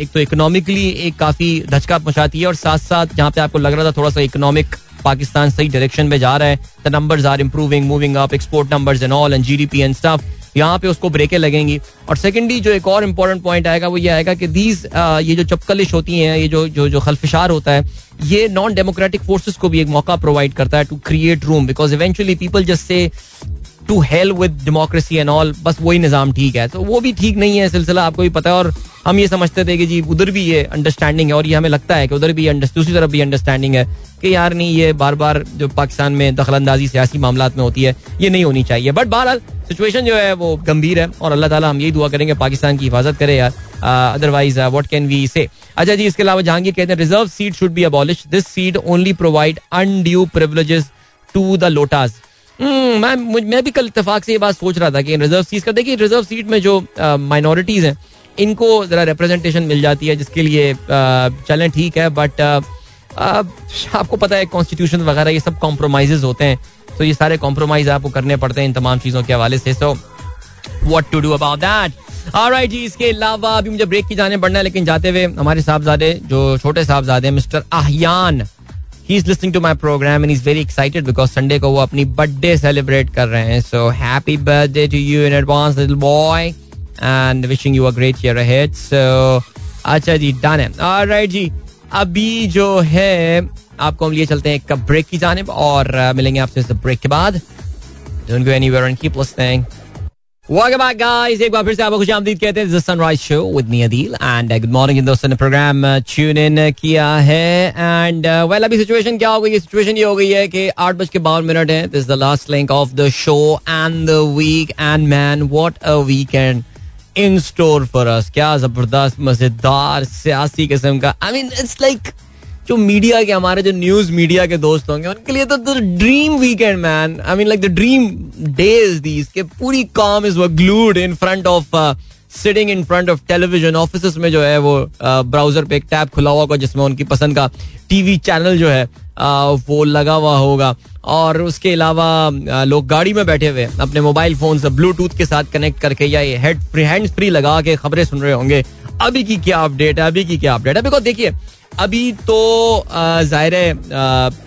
एक तो इकोनॉमिकली एक काफ़ी धचका पहुंचाती है और साथ साथ जहाँ पे आपको लग रहा था थोड़ा सा इकोनॉमिक पाकिस्तान सही डायरेक्शन में जा रहा है the numbers are improving moving up export numbers and all and GDP and stuff यहाँ पे उसको ब्रेकें लगेंगी। और सेकेंडली जो एक और इम्पोर्टेंट पॉइंट आएगा, वो ये आएगा कि दीज ये जो चपकलिश होती हैं, ये जो जो जो खलफिशार होता है, ये नॉन डेमोक्रेटिक फोर्सेस को भी एक मौका प्रोवाइड करता है to create room because eventually people just say to hell with democracy and all बस वही निज़ाम ठीक है। तो वो भी ठीक नहीं है सिलसिला, आपको भी पता है, और हम ये समझते थे कि जी, उधर भी ये अंडरस्टैंडिंग है, और ये हमें लगता है कि उधर भी दूसरी तरफ़ भी अंडरस्टैंडिंग है कि यार नहीं, ये बार बार जो पाकिस्तान में दखलंदाजी सियासी मामला में होती है, ये नहीं होनी चाहिए। बट बहरहाल सिचुएशन जो है वो गंभीर है, और अल्लाह ताला हम यही दुआ करेंगे, पाकिस्तान की हिफाजत करे यार। अदरवाइज़ व्हाट कैन वी से अच्छा जी, इसके अलावा जहांगीर कहते हैं reserve seat should be abolish this seat only provide undue privileges to the lotus मैं मैं भी कल इतफाक से ये बात सोच रहा था कि रिज़र्व सीट का, देखिए रिज़र्व सीट में जो माइनॉरिटीज हैं, इनको जरा रिप्रेजेंटेशन मिल जाती है, जिसके लिए चलें, ठीक है बट आपको पता है कॉन्स्टिट्यूशन वगैरह, ये सब कॉम्प्रोमाइज होते हैं तो ये सारे कॉम्प्रोमाइज आपको करने पड़ते हैं इन तमाम चीज़ों के हवाले से so what to do about that alright जी, इसके अलावा अभी मुझे ब्रेक की जाने पड़ना है, लेकिन जाते हुए हमारे साहबजादे, जो छोटे साहबजादे mister Ahiyan he is listening to my program and is very excited because Sunday को वो अपनी बर्थडे सेलिब्रेट कर रहे हैं। So happy birthday to you in advance boy and wishing you a great year ahead so अच्छा जी डन है। ऑलराइट जी, अभी जो है, आपको हम लिए चलते हैं एक ब्रेक की जाने और, मिलेंगे आपसे ब्रेक के बाद। Don't go anywhere and keep listening. Welcome back, guys. एक बार फिर से आपको खुश आमदीद कहते हैं। Sunrise show with me Adeel and good morning इन दोस्तों ने प्रोग्राम ट्यून इन किया है। एंड वेल अभी सिचुएशन क्या हो गई? है सिचुएशन ये हो गई है कि आठ बज के बावन मिनट है। This the last link of the show and the weekend man what a weekend in store for us क्या ज़बरदस्त मज़ेदार सियासी किस्म का। आई मीन इट्स लाइक जो मीडिया के हमारे जो न्यूज़ मीडिया के दोस्त होंगे उनके लिए तो dream weekend man I mean like the dream days these के पूरी काम is glued in front of sitting in front of television office में जो है वो ब्राउज़र uh, पे एक टैब खुला हुआ होगा जिसमें उनकी पसंद का टीवी चैनल जो है uh, वो लगा हुआ होगा। और उसके अलावा uh, लोग गाड़ी में बैठे हुए अपने मोबाइल फ़ोन से ब्लूटूथ के साथ कनेक्ट करके या हेड फ्री हैंड फ्री लगा के खबरें सुन रहे होंगे। अभी की क्या अपडेट है? अभी की क्या अपडेट है? बिकॉज़ देखिए अभी तो ज़ाहिर है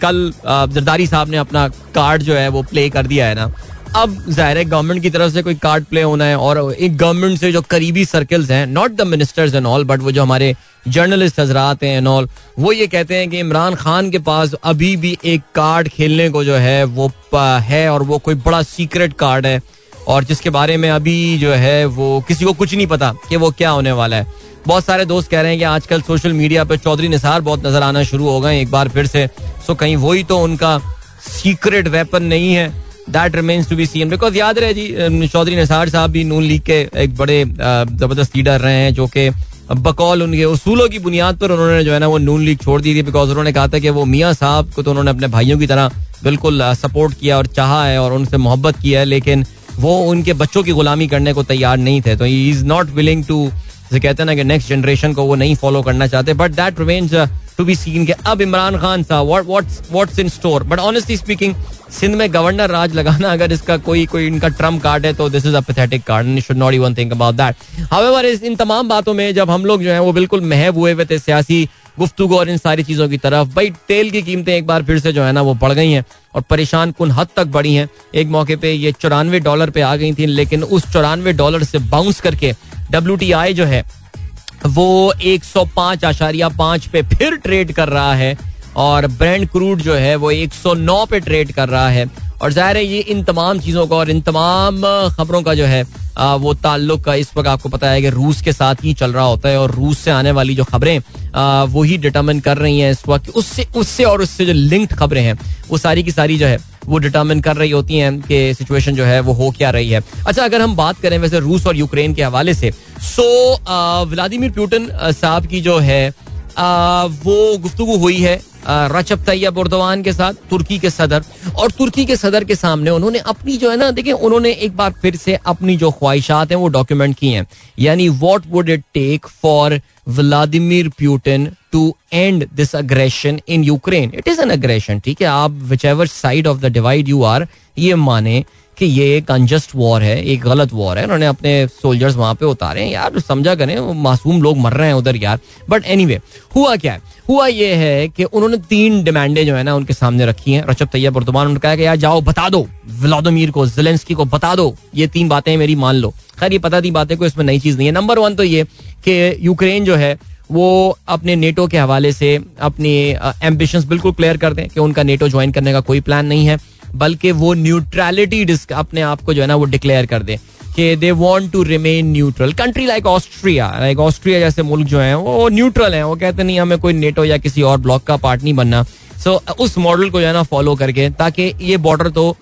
कल जरदारी साहब ने अपना कार्ड जो है वो प्ले कर दिया है ना। अब ज़ाहिर है गवर्नमेंट की तरफ़ से कोई कार्ड प्ले होना है और एक गवर्नमेंट से जो करीबी सर्कल्स हैं not the ministers and all but वो जो हमारे जर्नलिस्ट हजरात हैं एंड ऑल वो ये कहते हैं कि इमरान खान के पास अभी भी एक कार्ड खेलने को जो है वो है और वो कोई बड़ा सीक्रेट कार्ड है। और जिसके बारे में अभी जो है वो किसी को कुछ नहीं पता कि वो क्या होने वाला है। बहुत सारे दोस्त कह रहे हैं कि आजकल सोशल मीडिया पर चौधरी निसार बहुत नज़र आना शुरू हो गए एक बार फिर से। सो कहीं वही तो उनका सीक्रेट वेपन नहीं है। That remains to be seen because याद रहे जी चौधरी निसार साहब भी नून लीग के एक बड़े ज़बरदस्त लीडर रहे हैं, जो कि बकौल उनके उसूलों की बुनियाद पर उन्होंने जो है ना वो नून लीग छोड़ दी थी बिकॉज़ उन्होंने कहा था कि वो मियाँ साहब को तो उन्होंने अपने भाइयों की तरह बिल्कुल सपोर्ट किया और चाहा है और उनसे मोहब्बत किया है, लेकिन वो उनके बच्चों की गुलामी करने को तैयार नहीं थे। तो he is not willing to जैसे कहते हैं ना कि नेक्स्ट जनरेशन को वो नहीं फॉलो करना चाहते but that remains to be seen के अब इमरान खान था what what's what's in store but honestly speaking Sindh में गवर्नर राज लगाना, अगर इसका कोई कोई इनका ट्रंप कार्ड है तो this is a pathetic card should not even think about that however इन तमाम बातों में जब हम लोग जो है, वो बिल्कुल महब हुए हुए थे सियासी गुफ्तु और इन सारी चीज़ों की तरफ़। भाई, तेल की कीमतें एक बार फिर से जो है ना, वो बढ़ गई हैं और परेशान कन हद तक बढ़ी हैं। एक मौके पे ये चौरानवे डॉलर पे आ गई थी, लेकिन उस चौरानवे डॉलर से बाउंस करके डब्ल्यू जो है, वो एक सौ पाँच आशारिया पाँच पे फिर ट्रेड कर रहा है और ब्रांड क्रूड जो है, वो 109 पे ट्रेड कर रहा है। और ज़ाहिर है ये इन तमाम चीज़ों का और इन तमाम खबरों का जो है वो ताल्लुक इस वक्त आपको पता है कि रूस के साथ ही चल रहा होता है और रूस से आने वाली जो खबरें वो ही डिटर्मिन कर रही हैं इस वक्त। उससे उससे और उससे जो लिंक्ड खबरें हैं, वो सारी की सारी जो है, वो डिटर्मिन कर रही होती हैं कि सिचुएशन जो है, वो हो क्या रही है। अच्छा अगर हम बात करें वैसे रूस और यूक्रेन के हवाले से सो व्लादिमिर प्यूटन साहब की जो है वो गुफ्तु हुई है रचब तैयब उर्दवान के साथ, तुर्की के सदर। और तुर्की के सदर के सामने उन्होंने अपनी जो है ना, देखिए, उन्होंने एक बार फिर से अपनी जो ख्वाहिशात हैं, वो डॉक्यूमेंट की हैं। यानी what would it take for Vladimir Putin to end this aggression in Ukraine it is an aggression ठीक है? आप whichever side of the divide you are ये माने। कि ये एक अनजस्ट वॉर है एक गलत वॉर है। उन्होंने अपने सोल्जर्स वहाँ पे उतारे। हैं यार समझा करें वो मासूम लोग मर रहे हैं उधर यार। बट एनी anyway, हुआ क्या है? हुआ ये है कि उन्होंने तीन डिमांडें जो है ना उनके सामने रखी हैं। रचब तैयब वर्तमान उन्होंने कहा कि यार जाओ बता दो। व्लादिमीर को जिलेंस्की को बता दो। ये तीन बातें मेरी मान लो। खैर ये पता थी बातें कोई इसमें नई चीज़ नहीं है। नंबर वन तो ये कि यूक्रेन जो है वो अपने नेटो के हवाले से अपनी एम्बिशंस बिल्कुल क्लियर कर दें कि उनका नेटो ज्वाइन करने का कोई प्लान नहीं है। बल्कि वो न्यूट्रलिटी अपने आप को जो है ना वो डिक्लेयर कर दे कि they want to remain neutral country like Austria like Austria जैसे मुल्क जो है वो न्यूट्रल है वो कहते नहीं हमें कोई नेटो या किसी और ब्लॉक का पार्ट नहीं बनना। सो so, उस मॉडल को जो है ना फॉलो करके ताकि ये बॉर्डर तो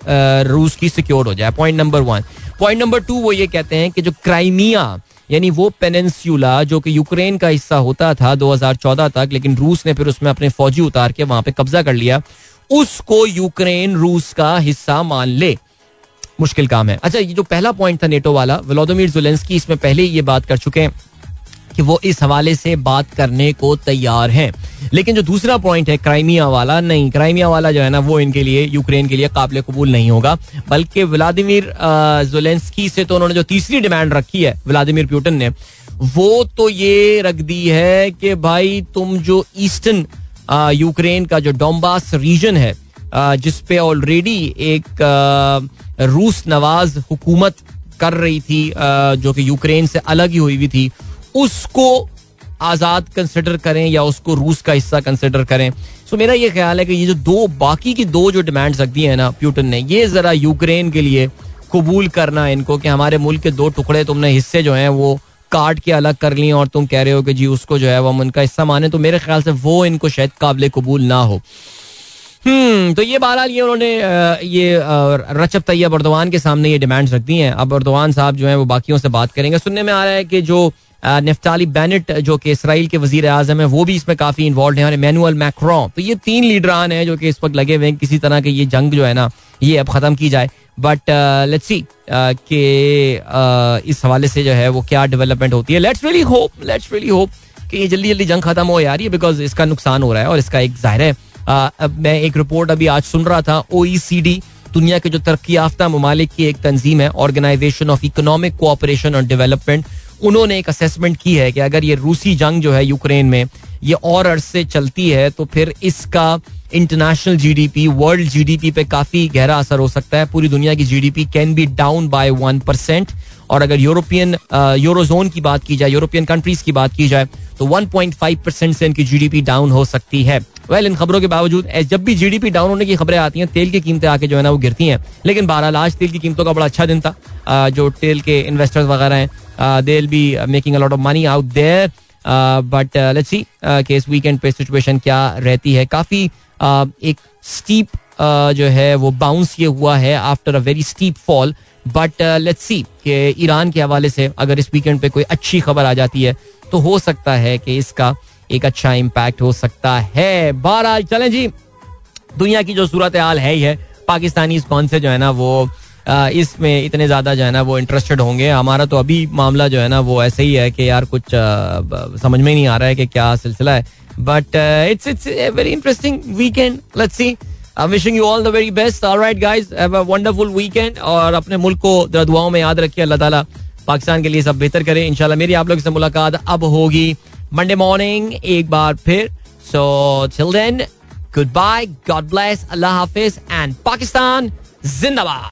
रूस की सिक्योर हो जाए। Point number one point number two वो ये कहते हैं कि जो क्राइमिया यानी वो पेनेंसुला जो कि यूक्रेन का हिस्सा होता था 2014 तक लेकिन रूस ने फिर उसमें अपने फौजी उतार के वहाँ पे कब्जा कर लिया। उसको यूक्रेन, रूस का हिस्सा मान ले। मुश्किल काम है। अच्छा ये जो पहला पॉइंट था नेटो वाला व्लादिमीर जुलेंस्की इसमें पहले ये बात कर चुके हैं कि वो इस हवाले से बात करने को तैयार हैं। लेकिन जो दूसरा पॉइंट है क्राइमिया वाला, नहीं क्राइमिया वाला जो है ना, वो इनके लिए यूक्रेन के लिए काबिल कबूल नहीं होगा। बल्कि व्लादिमीर जुलेंस्की से तो उन्होंने जो तीसरी डिमांड रखी है व्लादिमीर प्यूटन ने, वो तो ये रख दी है कि भाई तुम जो ईस्टर्न यूक्रेन का जो डोम्बास रीजन है जिसपे ऑलरेडी एक रूस नवाज़ हुकूमत कर रही थी जो कि यूक्रेन से अलग ही हुई हुई थी, उसको आज़ाद कंसिडर करें या उसको रूस का हिस्सा कंसिडर करें। सो मेरा ये ख्याल है कि ये जो दो, बाकी की दो जो डिमांड्स रख दी है ना प्यूटन ने, ये जरा यूक्रेन के लिए कबूल करना इनको कि हमारे मुल्क के दो टुकड़े तुमने हिस्से जो हैं, वो काट के अलग कर लिए और तुम कह रहे हो कि जी उसको जो है वो हम उनका हिस्सा माने तो मेरे ख्याल से वो इनको शायद काबिल कबूल ना हो। हम्म तो ये बहरहाल ये उन्होंने ये रचब तैयब अर्दवान के सामने ये डिमांड्स रख दी हैं। अब अर्दवान साहब जो है वो बाकियों से बात करेंगे। सुनने में आ रहा है कि जो निफ्ताली बैनेट, जो कि इसराइल के वज़ीर आज़म है, वो भी इसमें काफ़ी इन्वॉल्व है और मैनुअल मैक्रोन तो ये तीन लीडरान हैं जो कि इस वक्त लगे हुए हैं। किसी तरह के ये जंग जो है ना, ये अब खत्म की जाए। बट लेट्स सी के इस हवाले से जो है वो क्या डेवलपमेंट होती है? Let's really hope let's really hope कि ये जल्दी जल्दी जंग खत्म हो यार ये बिकॉज़ इसका नुकसान हो रहा है और इसका एक ज़ाहिर है uh, मैं एक रिपोर्ट अभी आज सुन रहा था ओ e दुनिया के जो तरक्की याफ्ता ममालिक की एक तंजीम है ऑर्गेनाइजेशन ऑफ़ इकोनॉमिक कोऑपरेशन और डेवलपमेंट उन्होंने एक असेसमेंट की है कि अगर ये रूसी जंग जो है यूक्रेन में ये और अरसे चलती है तो फिर इसका इंटरनेशनल जीडीपी वर्ल्ड जीडीपी पे काफ़ी गहरा असर हो सकता है। पूरी दुनिया की GDP can be down by one percent और अगर यूरोपियन यूरोजोन की बात की जाए यूरोपियन कंट्रीज़ की बात की जाए तो 1.5 परसेंट से इनकी जीडीपी डाउन हो सकती है। वेल well, इन खबरों के बावजूद जब भी जीडीपी डाउन होने की खबरें आती हैं तेल की कीमतें आके जो है ना वो गिरती हैं। लेकिन बहरहाल आज तेल की कीमतों का बड़ा अच्छा दिन था। जो तेल के इन्वेस्टर्स वगैरह हैं they be making a lot of money out there but let's see कि इस वीकेंड पे सिचुएशन क्या रहती है। काफ़ी uh, एक स्टीप uh, जो है वो बाउंस ये हुआ है after a very steep fall but let's see कि ईरान के हवाले से अगर इस वीकेंड पे कोई अच्छी खबर आ जाती है तो हो सकता है कि इसका एक अच्छा इम्पैक्ट हो सकता है। बहरहाल चलें जी। दुनिया की जो सूरत हाल है ही है पाकिस्तानी कौन से जो है ना वो इसमें इतने ज़्यादा जो है ना वो इंटरेस्टेड होंगे। हमारा तो अभी मामला जो है ना वो ऐसे ही है कि यार कुछ समझ में नहीं आ रहा है कि क्या सिलसिला है। But it's it's very interesting weekend let's see I'm wishing you all the very best. All right, guys, have a wonderful weekend और अपने मुल्क को दुआओं में याद रखिए। अल्लाह ताला पाकिस्तान के लिए सब बेहतर करें। इंशाल्लाह मेरी आप लोग से मुलाकात अब होगी मंडे मॉर्निंग एक बार फिर। So till goodbye God bless अल्लाह हाफिज. एंड पाकिस्तान जिंदाबाद.